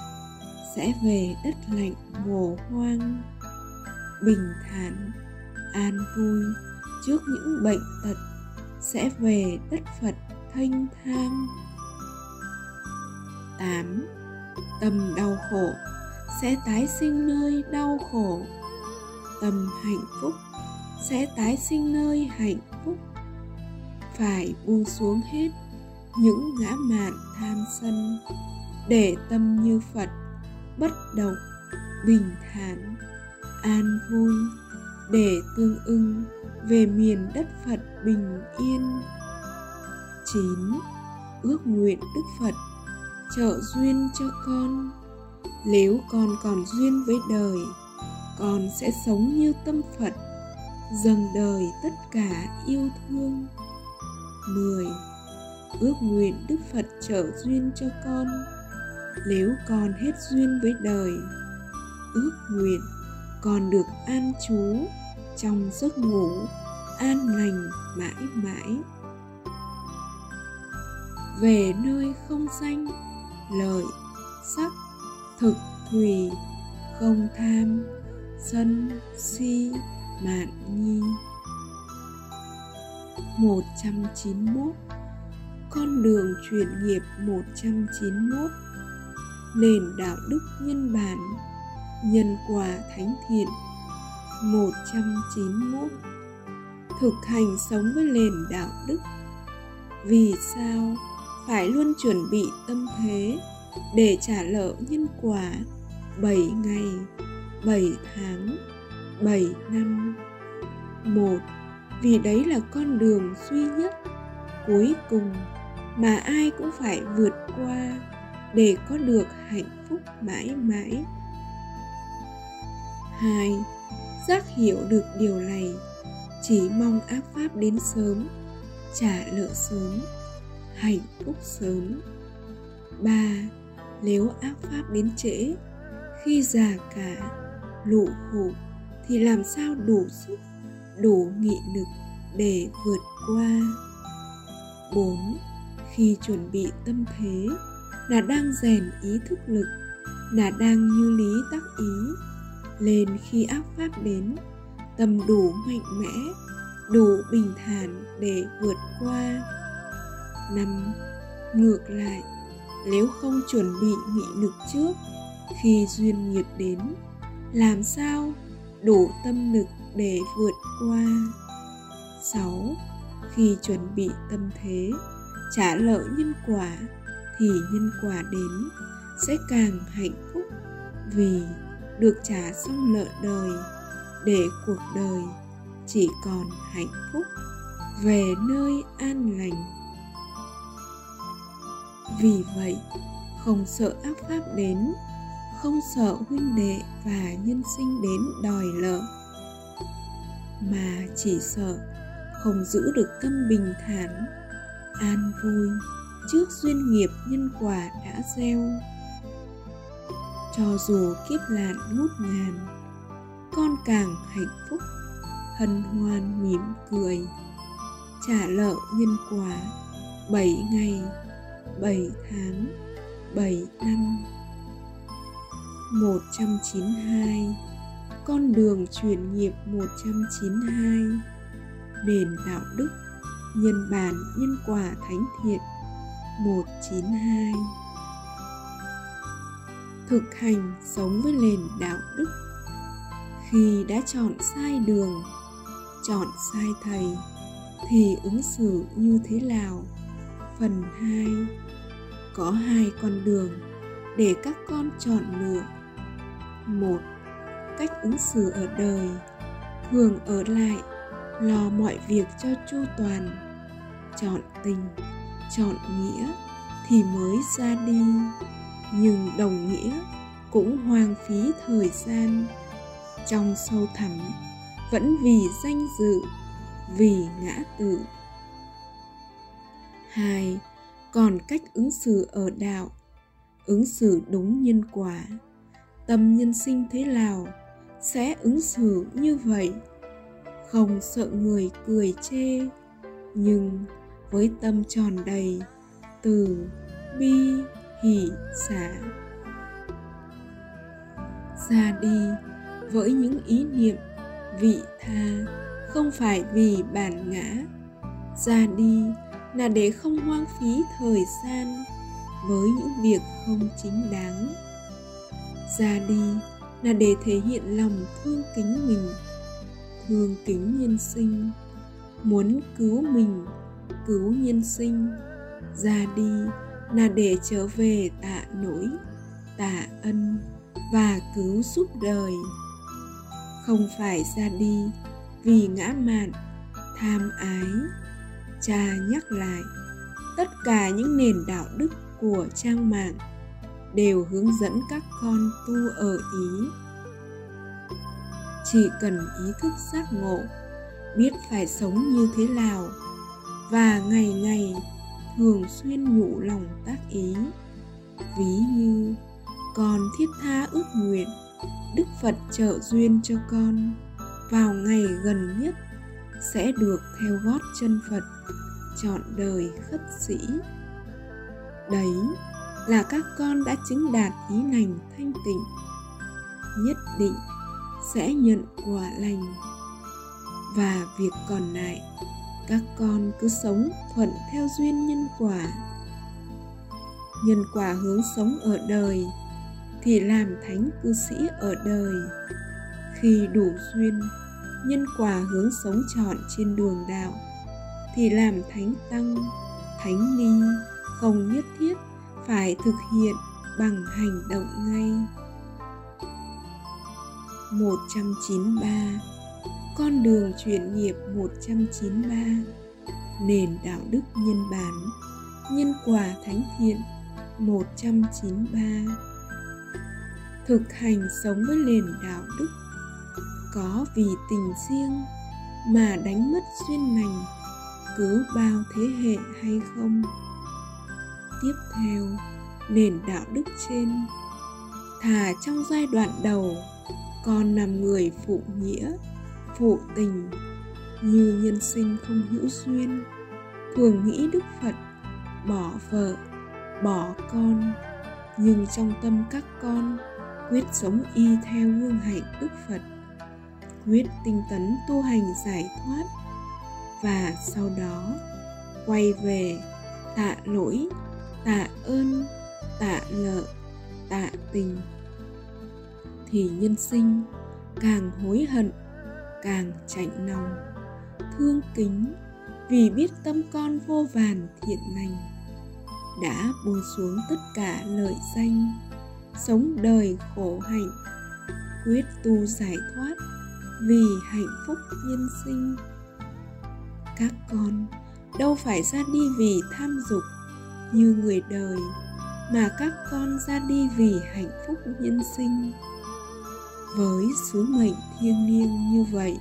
sẽ về đất lạnh mồ hoang. Bình thản, an vui. Trước những bệnh tật, sẽ về đất phật thanh thang. 8. Tâm đau khổ, sẽ tái sinh nơi đau khổ. Tâm hạnh phúc sẽ tái sinh nơi hạnh phúc Phải buông xuống hết những ngã mạn tham sân Để tâm như Phật bất động, bình thản, an vui Để tương ưng về miền đất Phật bình yên 9. Ước nguyện Đức Phật trợ duyên cho con nếu con còn duyên với đời con sẽ sống như tâm phật, dâng đời tất cả yêu thương. 10. Ước nguyện Đức Phật trợ duyên cho con. Nếu con hết duyên với đời, Ước nguyện con được an trú Trong giấc ngủ an lành mãi mãi. Về nơi không danh, lợi, sắc, thực, thùy, không tham sân si mạn nhi. 191 Con đường chuyển nghiệp 191 Nền đạo đức nhân bản Nhân quả thánh thiện 191 Thực hành sống với nền đạo đức. Vì sao phải luôn chuẩn bị tâm thế để trả nợ nhân quả 7 ngày, 7 tháng, 7 năm. Một, vì đấy là con đường duy nhất, cuối cùng mà ai cũng phải vượt qua để có được hạnh phúc mãi mãi. Hai, giác hiểu được điều này, chỉ mong ác pháp đến sớm, trả nợ sớm hạnh phúc sớm ba nếu ác pháp đến trễ khi già cả lụ khổ thì làm sao đủ sức, đủ nghị lực để vượt qua? Bốn, khi chuẩn bị tâm thế, là đang rèn ý thức lực, là đang như lý tác ý. Lên khi ác pháp đến tâm đủ mạnh mẽ, đủ bình thản để vượt qua. Năm, ngược lại, nếu không chuẩn bị nghị lực trước, khi duyên nghiệp đến làm sao đủ tâm lực để vượt qua 6. Khi chuẩn bị tâm thế, trả nợ nhân quả thì nhân quả đến sẽ càng hạnh phúc vì được trả xong nợ đời để cuộc đời chỉ còn hạnh phúc về nơi an lành vì vậy không sợ ác pháp đến không sợ huynh đệ và nhân sinh đến đòi nợ, mà chỉ sợ không giữ được tâm bình thản, an vui trước duyên nghiệp nhân quả đã gieo. Cho dù kiếp lạn ngút ngàn, con càng hạnh phúc, hân hoan mỉm cười. Trả lợ nhân quả bảy ngày, bảy tháng, bảy năm. 192 Con đường chuyển nghiệp 192 Nền đạo đức, Nhân bản, nhân quả thánh thiện 192 thực hành sống với nền đạo đức. Khi đã chọn sai đường, chọn sai thầy, thì ứng xử như thế nào? Phần 2 có hai con đường để các con chọn lựa một, cách ứng xử ở đời. Thường ở lại, lo mọi việc cho chu toàn. Chọn tình, chọn nghĩa thì mới ra đi. Nhưng đồng nghĩa cũng hoang phí thời gian. Trong sâu thẳm, vẫn vì danh dự, vì ngã tự hai, còn cách ứng xử ở đạo. Ứng xử đúng nhân quả tâm nhân sinh thế nào sẽ ứng xử như vậy? Không sợ người cười chê, nhưng với tâm tròn đầy từ bi hỷ xả. Ra đi với những ý niệm vị tha không phải vì bản ngã. Ra đi là để không hoang phí thời gian với những việc không chính đáng ra đi là để thể hiện lòng thương kính mình, thương kính nhân sinh. Muốn cứu mình, cứu nhân sinh, ra đi là để trở về tạ nỗi, tạ ân và cứu giúp đời. Không phải ra đi vì ngã mạn, tham ái. Cha nhắc lại, tất cả những nền đạo đức của trang mạng đều hướng dẫn các con tu ở ý. Chỉ cần ý thức giác ngộ, biết phải sống như thế nào, và ngày ngày thường xuyên nhủ lòng tác ý. Ví như, con thiết tha ước nguyện, đức phật trợ duyên cho con, vào ngày gần nhất sẽ được theo gót chân phật, chọn đời khất sĩ. Đấy là các con đã chứng đạt ý lành thanh tịnh, nhất định sẽ nhận quả lành. Và việc còn lại, các con cứ sống thuận theo duyên nhân quả. Nhân quả hướng sống ở đời thì làm thánh cư sĩ ở đời. Khi đủ duyên, nhân quả hướng sống trọn trên đường đạo thì làm thánh tăng, thánh ni, không nhất thiết phải thực hiện bằng hành động ngay. 193 Con đường chuyển nghiệp 193 Nền đạo đức nhân bản, Nhân quả thánh thiện 193 Thực hành sống với nền đạo đức, Có vì tình riêng mà đánh mất duyên lành cứu bao thế hệ hay không? Tiếp theo, nền đạo đức trên. Thà trong giai đoạn đầu, con làm người phụ nghĩa, phụ tình, như nhân sinh không hữu duyên, thường nghĩ đức phật, bỏ vợ, bỏ con, nhưng trong tâm các con, quyết sống y theo gương hạnh đức phật, quyết tinh tấn tu hành giải thoát, và sau đó, quay về tạ lỗi tạ ơn, tạ lợi tạ tình. Thì nhân sinh càng hối hận, càng chạnh lòng. Thương kính vì biết tâm con vô vàn thiện lành, đã buông xuống tất cả lợi danh, sống đời khổ hạnh, quyết tu giải thoát vì hạnh phúc nhân sinh. Các con đâu phải ra đi vì tham dục như người đời mà các con ra đi vì hạnh phúc nhân sinh. Với sứ mệnh thiêng liêng như vậy,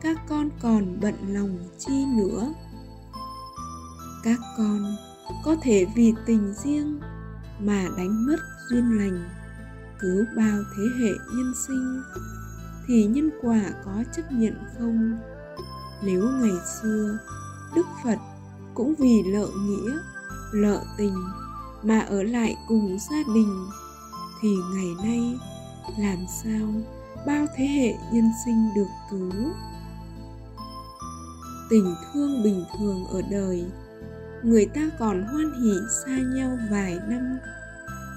các con còn bận lòng chi nữa? Các con có thể vì tình riêng mà đánh mất duyên lành, cứu bao thế hệ nhân sinh, thì nhân quả có chấp nhận không? Nếu ngày xưa đức phật cũng vì lợi nghĩa lợ tình mà ở lại cùng gia đình, thì ngày nay làm sao bao thế hệ nhân sinh được cứu? Tình thương bình thường ở đời, người ta còn hoan hỉ xa nhau vài năm.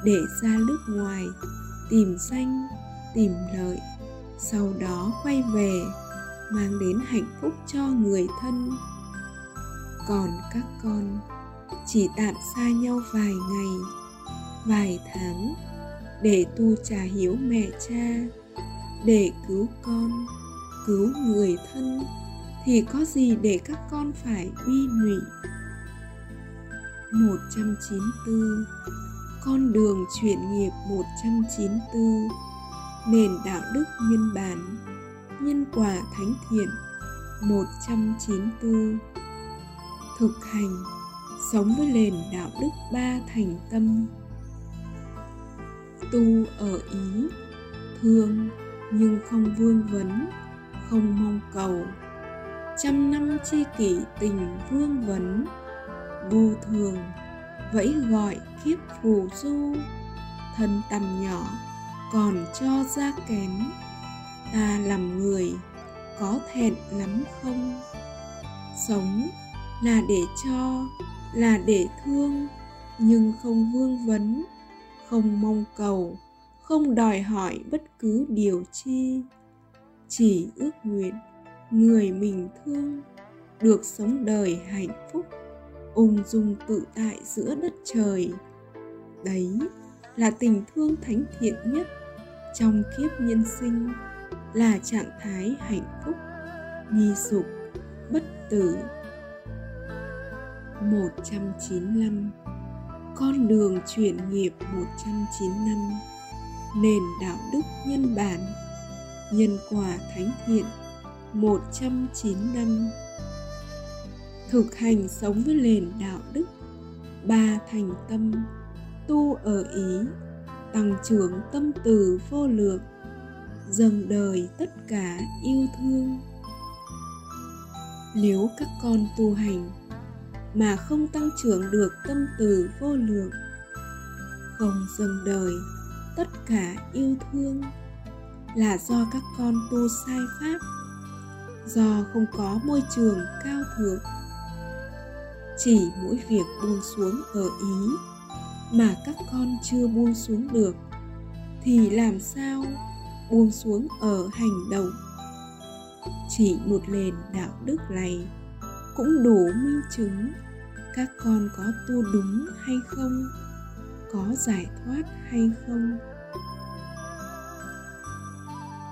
Để ra nước ngoài, tìm danh, tìm lợi, sau đó quay về, mang đến hạnh phúc cho người thân. Còn các con chỉ tạm xa nhau vài ngày, vài tháng để tu trả hiếu mẹ cha, để cứu con, cứu người thân thì có gì để các con phải uy nụy? 194 Con đường chuyển nghiệp 194 Nền đạo đức nhân bản, Nhân quả thánh thiện 194 Thực hành Sống với nền đạo đức ba thành tâm. Tu ở ý, Thương nhưng không vương vấn, Không mong cầu. Trăm năm chi kỷ tình vương vấn, vô thường, vẫy gọi kiếp phù du. Thân tầm nhỏ, còn cho ra kén. Ta làm người, có thẹn lắm không? Sống là để cho là để thương, nhưng không vương vấn, không mong cầu, không đòi hỏi bất cứ điều chi. Chỉ ước nguyện người mình thương được sống đời hạnh phúc, ung dung tự tại giữa đất trời. Đấy là tình thương thánh thiện nhất trong kiếp nhân sinh, là trạng thái hạnh phúc, nghi dục, bất tử. 195 Con đường chuyển nghiệp 195 Nền đạo đức nhân bản. Nhân quả thánh thiện 195 thực hành sống với nền đạo đức. Ba thành tâm. Tu ở ý. Tăng trưởng tâm từ vô lượng. Dâng đời tất cả yêu thương. Nếu các con tu hành mà không tăng trưởng được tâm từ vô lượng. Không dừng đời, tất cả yêu thương là do các con tu sai pháp, do không có môi trường cao thượng. Chỉ mỗi việc buông xuống ở ý mà các con chưa buông xuống được, thì làm sao buông xuống ở hành động? Chỉ một nền đạo đức này cũng đủ minh chứng các con có tu đúng hay không có giải thoát hay không.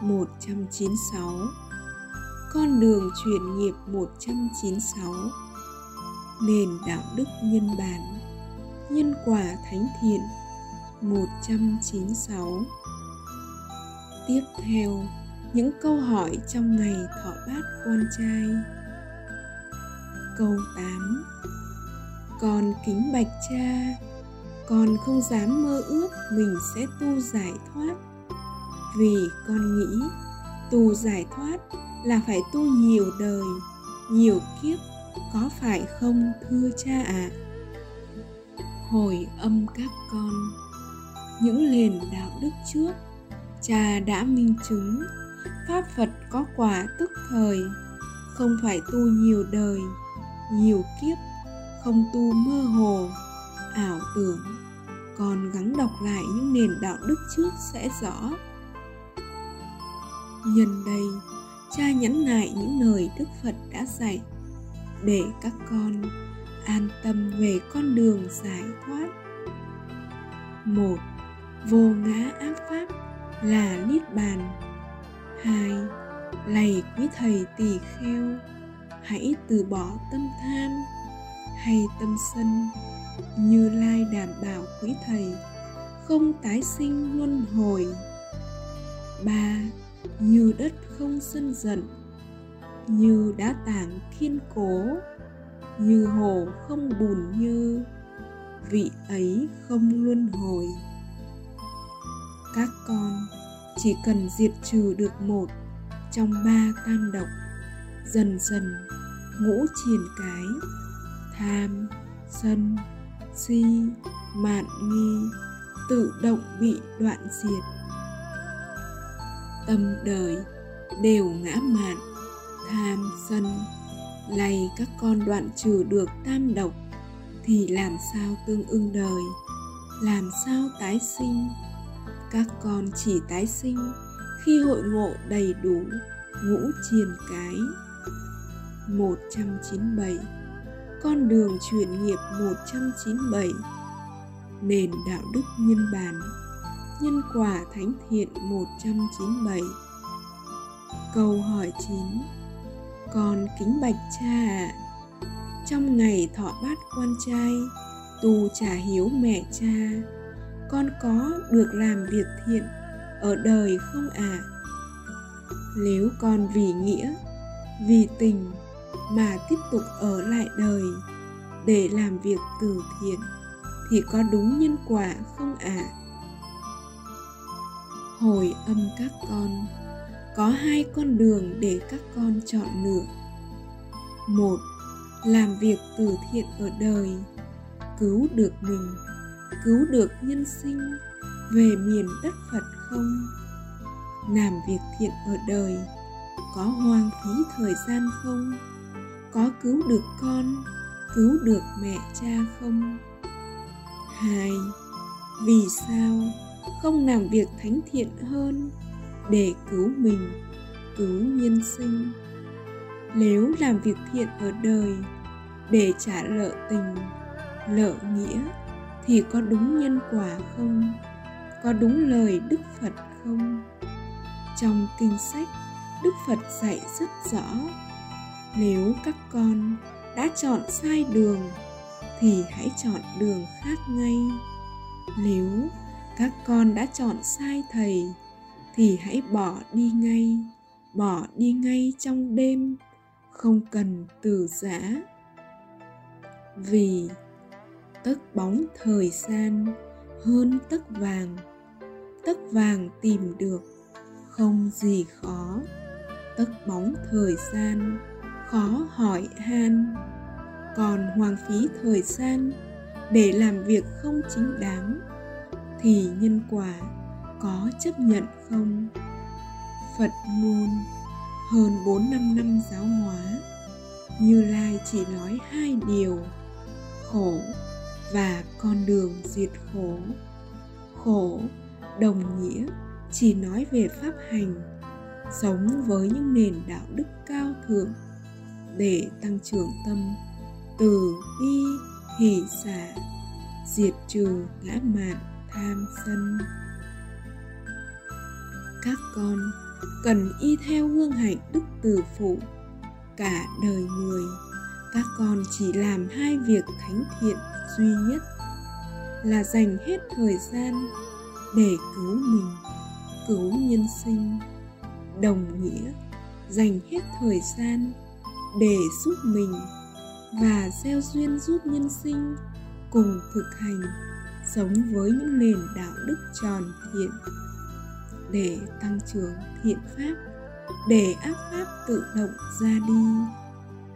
196 Con đường chuyển nghiệp 196 nền đạo đức nhân bản nhân quả thánh thiện 196 Tiếp theo, những câu hỏi trong ngày thọ bát quan trai. Câu 8 Con kính bạch cha Con không dám mơ ước mình sẽ tu giải thoát Vì con nghĩ tu giải thoát là phải tu nhiều đời, nhiều kiếp có phải không thưa cha ạ à? hồi âm các con những nền đạo đức trước cha đã minh chứng pháp phật có quả tức thời không phải tu nhiều đời nhiều kiếp, không tu mơ hồ, ảo tưởng, còn gắng đọc lại những nền đạo đức trước sẽ rõ. Nhân đây, cha nhắn lại những lời đức phật đã dạy, để các con an tâm về con đường giải thoát. Một, vô ngã ác pháp là niết bàn. Hai lầy quý thầy tỳ kheo hãy từ bỏ tâm tham hay tâm sân như lai đảm bảo quý thầy, không tái sinh luân hồi. Ba, như đất không sân giận, như đá tảng kiên cố, như hồ không bùn như vị ấy không luân hồi. Các con, chỉ cần diệt trừ được một trong ba tam độc dần dần ngũ triền cái. Tham, sân, si, mạn nghi, tự động bị đoạn diệt. Tâm đời đều ngã mạn, tham, sân lay các con đoạn trừ được tam độc thì làm sao tương ưng đời? Làm sao tái sinh? Các con chỉ tái sinh khi hội ngộ đầy đủ ngũ triền cái. 197 Con đường chuyển nghiệp 197 Nền đạo đức nhân bản Nhân quả thánh thiện 197 Câu hỏi 9 Con kính bạch cha ạ. Trong ngày thọ bát quan trai, Tu trả hiếu mẹ cha, Con có được làm việc thiện Ở đời không ạ? À? Nếu con vì nghĩa, Vì tình mà tiếp tục ở lại đời để làm việc từ thiện thì có đúng nhân quả không ạ? À? hồi âm các con, có hai con đường để các con chọn lựa. Một, làm việc từ thiện ở đời, cứu được mình, cứu được nhân sinh, về miền đất phật không? Làm việc thiện ở đời, có hoang phí thời gian không? Có cứu được con, cứu được mẹ cha không? Hai, vì sao không làm việc thánh thiện hơn để cứu mình, cứu nhân sinh? Nếu làm việc thiện ở đời để trả nợ tình, nợ nghĩa thì có đúng nhân quả không? Có đúng lời đức phật không? Trong kinh sách, đức phật dạy rất rõ nếu các con đã chọn sai đường, thì hãy chọn đường khác ngay. Nếu các con đã chọn sai thầy, thì hãy bỏ đi ngay, bỏ đi ngay trong đêm, không cần từ giã. Vì tấc bóng thời gian hơn tấc vàng tấc vàng tìm được không gì khó. Tấc bóng thời gian khó hỏi han. Còn hoang phí thời gian để làm việc không chính đáng thì nhân quả có chấp nhận không? Phật ngôn, hơn bốn năm năm giáo hóa, như lai chỉ nói hai điều, khổ và con đường diệt khổ. Khổ đồng nghĩa chỉ nói về pháp hành, sống với những nền đạo đức cao thượng để tăng trưởng tâm. Từ bi, hỷ xả, diệt trừ ngã mạn, tham sân. Các con cần y theo gương hạnh đức từ phụ. Cả đời người, các con chỉ làm hai việc thánh thiện duy nhất, là dành hết thời gian để cứu mình, cứu nhân sinh. Đồng nghĩa, dành hết thời gian để giúp mình và gieo duyên giúp nhân sinh cùng thực hành sống với những nền đạo đức tròn thiện, để tăng trưởng thiện pháp, để ác pháp tự động ra đi,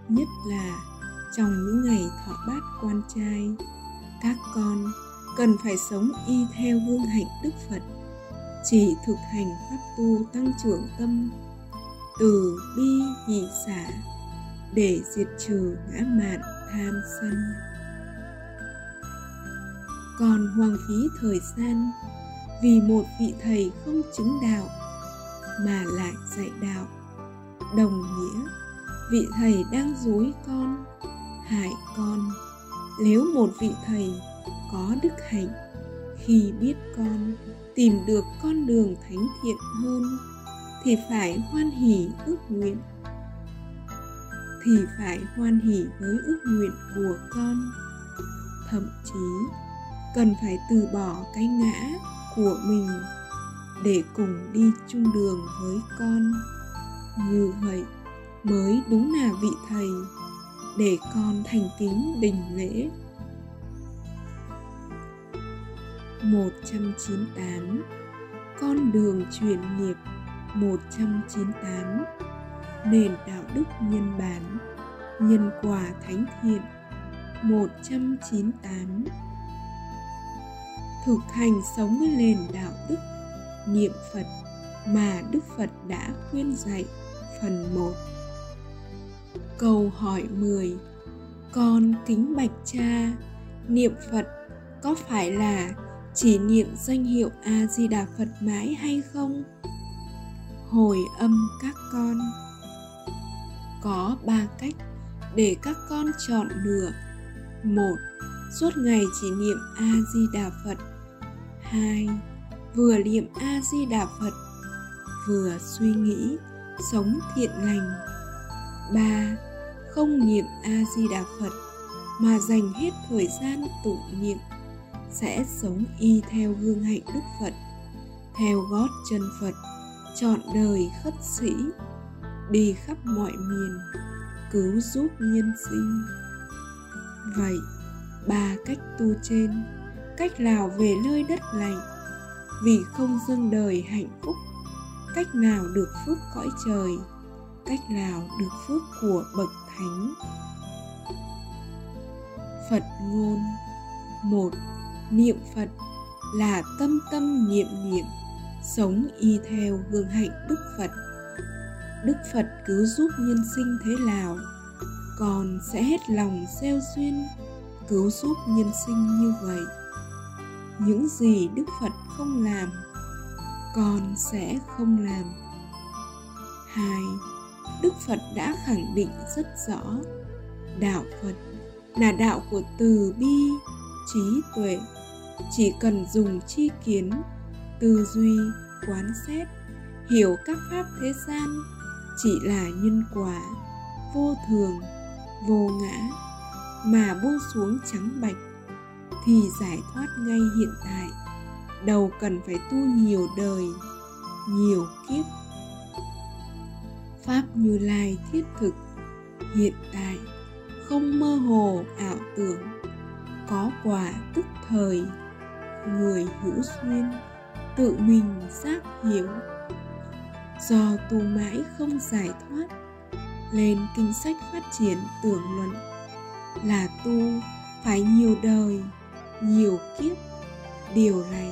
nhất là trong những ngày thọ bát quan trai. Các con cần phải sống y theo gương hạnh đức phật, chỉ thực hành pháp tu tăng trưởng tâm từ bi hỷ xả để diệt trừ ngã mạn tham sân. Còn hoang phí thời gian, vì một vị thầy không chứng đạo mà lại dạy đạo. Đồng nghĩa, vị thầy đang dối con, hại con. Nếu một vị thầy có đức hạnh, khi biết con, tìm được con đường thánh thiện hơn, thì phải hoan hỷ ước nguyện thì phải hoan hỷ với ước nguyện của con. Thậm chí, cần phải từ bỏ cái ngã của mình để cùng đi chung đường với con. Như vậy mới đúng là vị thầy để con thành kính đình lễ. 198 Con đường truyền nghiệp 198 Nền đạo đức nhân bản, Nhân quả thánh thiện. 198 Thực hành sống với nền đạo đức, Niệm Phật mà Đức Phật đã khuyên dạy. Phần 1 Câu hỏi 10 Con kính bạch cha, Niệm Phật có phải là chỉ niệm danh hiệu a di đà phật mãi hay không? Hồi âm các con có ba cách để các con chọn lựa. Một, suốt ngày chỉ niệm a di đà phật. Hai, vừa niệm a di đà phật, vừa suy nghĩ sống thiện lành. Ba, không niệm a di đà phật mà dành hết thời gian tụng niệm sẽ sống y theo gương hạnh đức phật, theo gót chân phật, chọn đời khất sĩ đi khắp mọi miền, cứu giúp nhân sinh. Vậy, ba cách tu trên, cách nào về nơi đất lành vì không dâng đời hạnh phúc, cách nào được phước cõi trời, cách nào được phước của bậc thánh. Phật ngôn một, niệm phật là tâm tâm niệm niệm, sống y theo gương hạnh đức phật đức phật cứ giúp nhân sinh thế nào, còn sẽ hết lòng gieo duyên, cứu giúp nhân sinh như vậy. Những gì đức phật không làm con sẽ không làm. Hai, đức phật đã khẳng định rất rõ, đạo phật là đạo của từ bi, trí tuệ. Chỉ cần dùng chi kiến, tư duy, quán xét, hiểu các pháp thế gian chỉ là nhân quả, vô thường, vô ngã, mà buông xuống trắng bạch thì giải thoát ngay hiện tại. Đầu cần phải tu nhiều đời, nhiều kiếp. Pháp như lai thiết thực, hiện tại không mơ hồ ảo tưởng, có quả tức thời, người hữu duyên tự mình giác hiểu do tu mãi không giải thoát, lên kinh sách phát triển tưởng luận. Là tu phải nhiều đời, nhiều kiếp. Điều này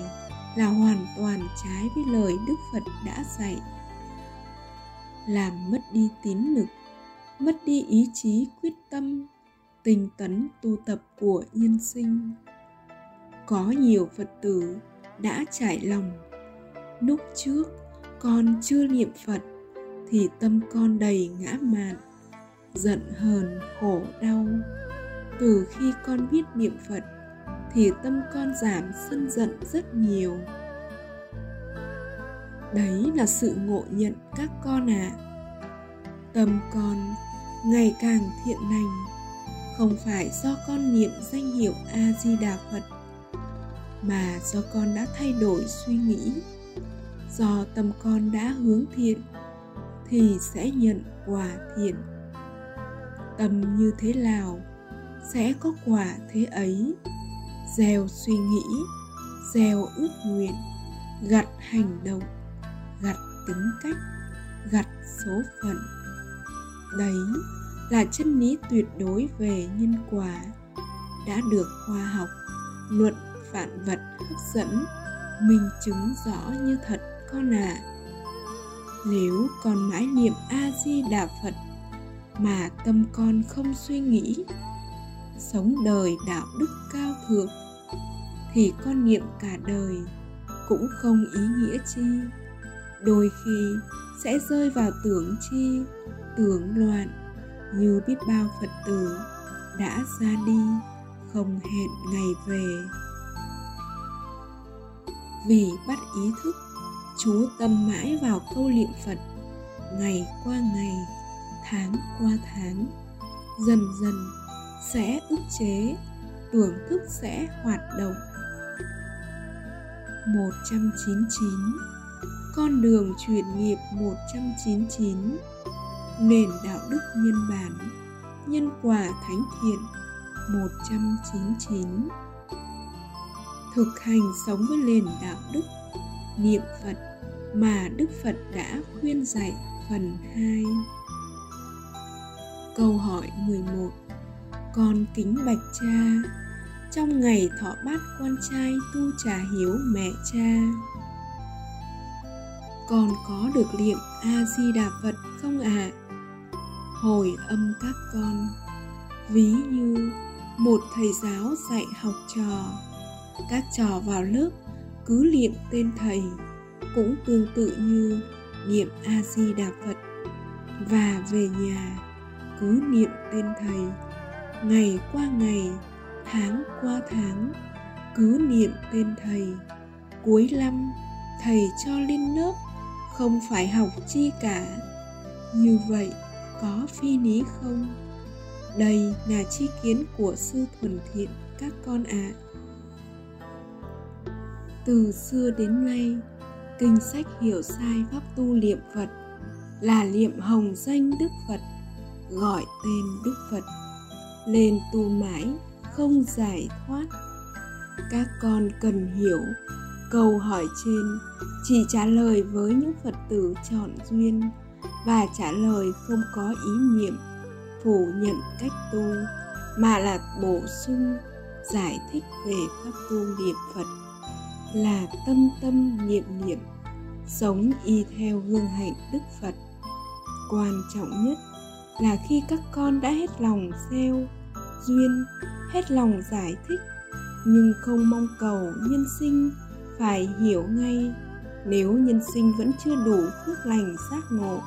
là hoàn toàn trái với lời đức phật đã dạy. Làm mất đi tín lực, mất đi ý chí quyết tâm, tinh tấn tu tập của nhân sinh. Có nhiều phật tử đã trải lòng. Lúc trước con chưa niệm phật thì tâm con đầy ngã mạn, giận hờn, khổ, đau. Từ khi con biết niệm phật thì tâm con giảm sân giận rất nhiều. Đấy là sự ngộ nhận các con ạ. À. tâm con ngày càng thiện lành, không phải do con niệm danh hiệu a di đà phật, mà do con đã thay đổi suy nghĩ do tâm con đã hướng thiện, thì sẽ nhận quả thiện. Tâm như thế nào, sẽ có quả thế ấy. Gieo suy nghĩ, gieo ước nguyện, gặt hành động, gặt tính cách, gặt số phận. Đấy là chân lý tuyệt đối về nhân quả, đã được khoa học, luận, vạn vật hấp dẫn, minh chứng rõ như thật con à nếu con mãi niệm a di đà phật mà tâm con không suy nghĩ, sống đời đạo đức cao thượng, thì con niệm cả đời cũng không ý nghĩa chi. Đôi khi sẽ rơi vào tưởng chi, tưởng loạn như biết bao phật tử đã ra đi không hẹn ngày về. Vì bắt ý thức chú tâm mãi vào câu niệm phật, ngày qua ngày, tháng qua tháng. Dần dần sẽ ức chế tưởng thức sẽ hoạt động. 199 Con đường chuyển nghiệp 199 Nền đạo đức nhân bản, Nhân quả thánh thiện 199 Thực hành sống với nền đạo đức Niệm Phật mà Đức Phật đã khuyên dạy phần 2 Câu hỏi 11 Con kính bạch cha, trong ngày thọ bát con trai tu trà hiếu mẹ cha, con có được niệm a di đà phật không ạ? À? hồi âm các con. Ví như một thầy giáo dạy học trò, các trò vào lớp cứ niệm tên thầy, cũng tương tự như niệm a di đà phật. Và về nhà, cứ niệm tên thầy, ngày qua ngày, tháng qua tháng, cứ niệm tên thầy. Cuối năm, thầy cho lên lớp, không phải học chi cả. Như vậy, có phi lý không? Đây là chi kiến của sư thuần thiện các con ạ. à từ xưa đến nay, kinh sách hiểu sai pháp tu niệm phật là niệm hồng danh đức phật, gọi tên đức phật. Lên tu mãi, không giải thoát. Các con cần hiểu câu hỏi trên, chỉ trả lời với những phật tử chọn duyên và trả lời không có ý niệm, phủ nhận cách tu, mà là bổ sung, giải thích về pháp tu niệm phật là tâm tâm niệm niệm, sống y theo gương hạnh đức phật. Quan trọng nhất là khi các con đã hết lòng gieo, duyên, hết lòng giải thích, nhưng không mong cầu nhân sinh phải hiểu ngay, nếu nhân sinh vẫn chưa đủ phước lành giác ngộ,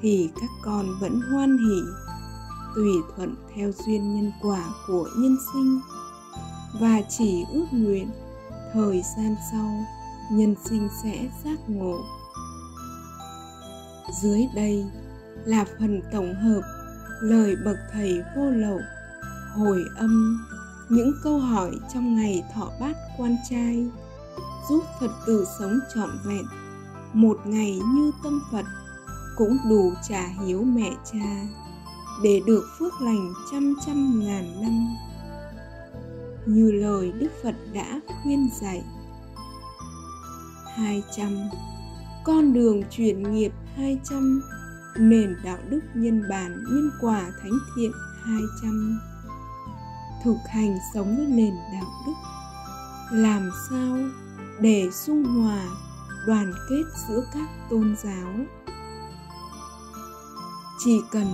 thì các con vẫn hoan hỷ, tùy thuận theo duyên nhân quả của nhân sinh. Và chỉ ước nguyện thời gian sau, nhân sinh sẽ giác ngộ. Dưới đây là phần tổng hợp lời bậc thầy vô lậu, hồi âm, những câu hỏi trong ngày thọ bát quan trai, giúp phật tử sống trọn vẹn, một ngày như tâm phật, cũng đủ trả hiếu mẹ cha, để được phước lành trăm trăm ngàn năm như lời đức phật đã khuyên dạy. 200 con đường chuyển nghiệp 200 nền đạo đức nhân bản nhân quả thánh thiện 200 thực hành sống với nền đạo đức. Làm sao để dung hòa, đoàn kết giữa các tôn giáo? Chỉ cần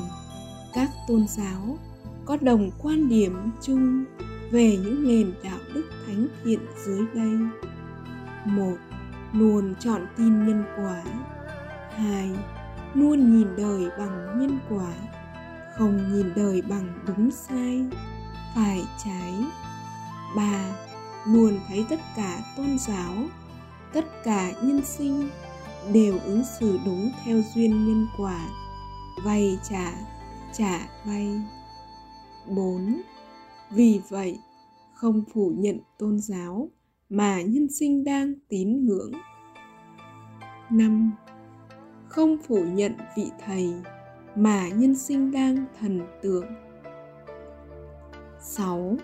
các tôn giáo có đồng quan điểm chung về những nền đạo đức thánh thiện dưới đây. Một, luôn chọn tin nhân quả. Hai, luôn nhìn đời bằng nhân quả, không nhìn đời bằng đúng sai, phải trái. Ba, luôn thấy tất cả tôn giáo, tất cả nhân sinh đều ứng xử đúng theo duyên nhân quả, vay trả trả vay. 4. Vì vậy, không phủ nhận tôn giáo mà nhân sinh đang tín ngưỡng. 5. Không phủ nhận vị thầy mà nhân sinh đang thần tượng. 6.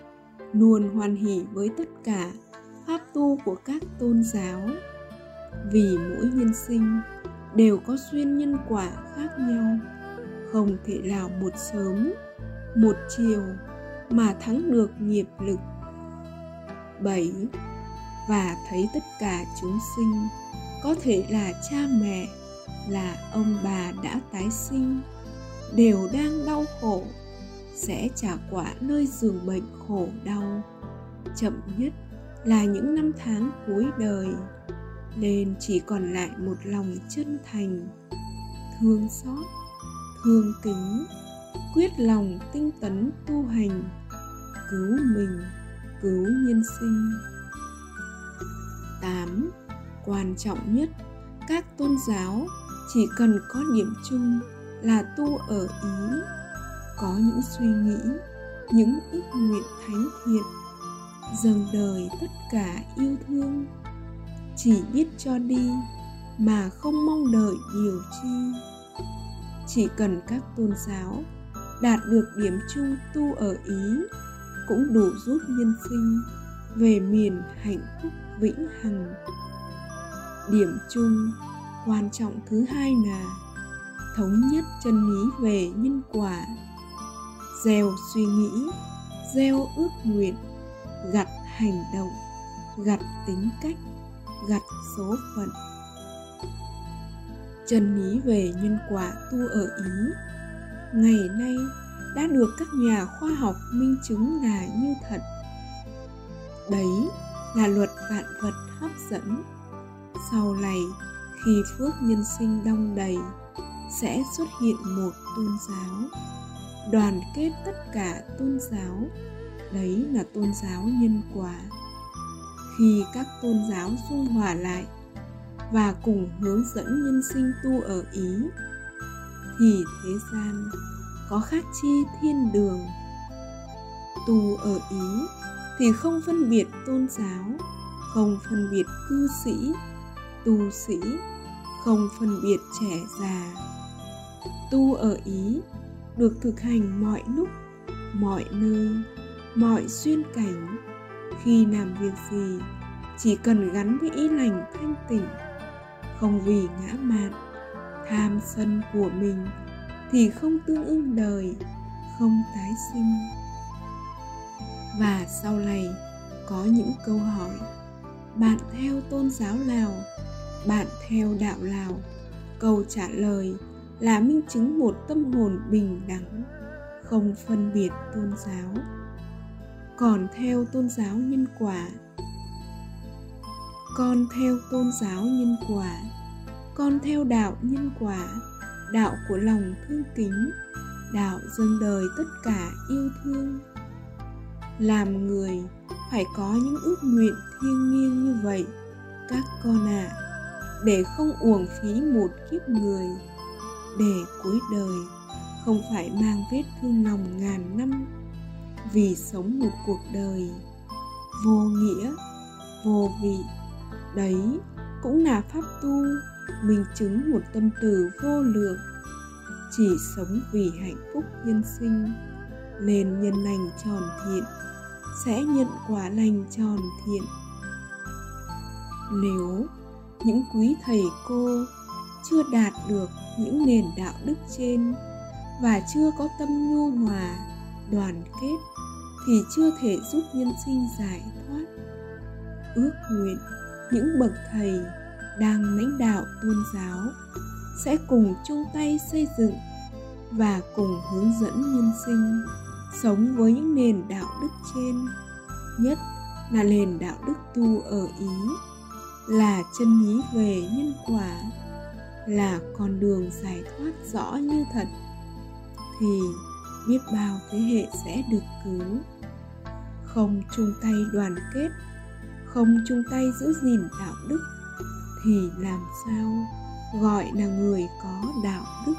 Luôn hoan hỷ với tất cả pháp tu của các tôn giáo vì mỗi nhân sinh đều có duyên nhân quả khác nhau không thể nào một sớm một chiều mà thắng được nghiệp lực 7. Và thấy tất cả chúng sinh có thể là cha mẹ, là ông bà đã tái sinh, đều đang đau khổ, sẽ trả quả nơi giường bệnh khổ đau. Chậm nhất là những năm tháng cuối đời, nên chỉ còn lại một lòng chân thành, thương xót, thương kính quyết lòng tinh tấn tu hành cứu mình cứu nhân sinh 8. Quan trọng nhất, các tôn giáo chỉ cần có điểm chung là tu ở ý, có những suy nghĩ, những ước nguyện thánh thiện, dâng đời tất cả yêu thương, chỉ biết cho đi mà không mong đợi điều chi. Chỉ cần các tôn giáo đạt được điểm chung tu ở ý cũng đủ giúp nhân sinh. Về miền hạnh phúc vĩnh hằng. Điểm chung, quan trọng thứ hai là thống nhất chân lý về nhân quả. Gieo suy nghĩ, gieo ước nguyện, gặt hành động, gặt tính cách, gặt số phận. Chân lý về nhân quả tu ở ý. Ngày nay đã được các nhà khoa học minh chứng là như thật. Đấy là luật vạn vật hấp dẫn. Sau này, khi phước nhân sinh đông đầy, sẽ xuất hiện một tôn giáo. Đoàn kết tất cả tôn giáo, đấy là tôn giáo nhân quả. Khi các tôn giáo dung hòa lại và cùng hướng dẫn nhân sinh tu ở ý, thì thế gian có khác chi thiên đường. Tu ở ý thì không phân biệt tôn giáo, không phân biệt cư sĩ tu sĩ, không phân biệt trẻ già. Tu ở ý được thực hành mọi lúc, mọi nơi, mọi duyên cảnh. Khi làm việc gì, chỉ cần gắn với ý lành thanh tịnh, không vì ngã mạn, tham sân của mình thì không tương ưng đời, không tái sinh. Và sau này, có những câu hỏi. Bạn theo tôn giáo nào? Bạn theo đạo nào? Câu trả lời là minh chứng một tâm hồn bình đẳng, không phân biệt tôn giáo. Còn theo tôn giáo nhân quả? Con theo tôn giáo nhân quả. Con theo đạo nhân quả đạo của lòng thương kính đạo dâng đời tất cả yêu thương. Làm người phải có những ước nguyện thiêng liêng như vậy các con ạ à, để không uổng phí một kiếp người để cuối đời không phải mang vết thương lòng ngàn năm. Vì sống một cuộc đời vô nghĩa vô vị đấy cũng là pháp tu minh chứng một tâm từ vô lượng. Chỉ sống vì hạnh phúc nhân sinh, nên nhân lành tròn thiện, sẽ nhận quả lành tròn thiện. Nếu những quý thầy cô chưa đạt được những nền đạo đức trên và chưa có tâm nhu hòa, đoàn kết, thì chưa thể giúp nhân sinh giải thoát. Ước nguyện những bậc thầy đang lãnh đạo tôn giáo, sẽ cùng chung tay xây dựng và cùng hướng dẫn nhân sinh, sống với những nền đạo đức trên. Nhất là nền đạo đức tu ở ý, là chân lý về nhân quả, là con đường giải thoát rõ như thật, thì biết bao thế hệ sẽ được cứu. Không chung tay đoàn kết, không chung tay giữ gìn đạo đức thì làm sao? Gọi là người có đạo đức.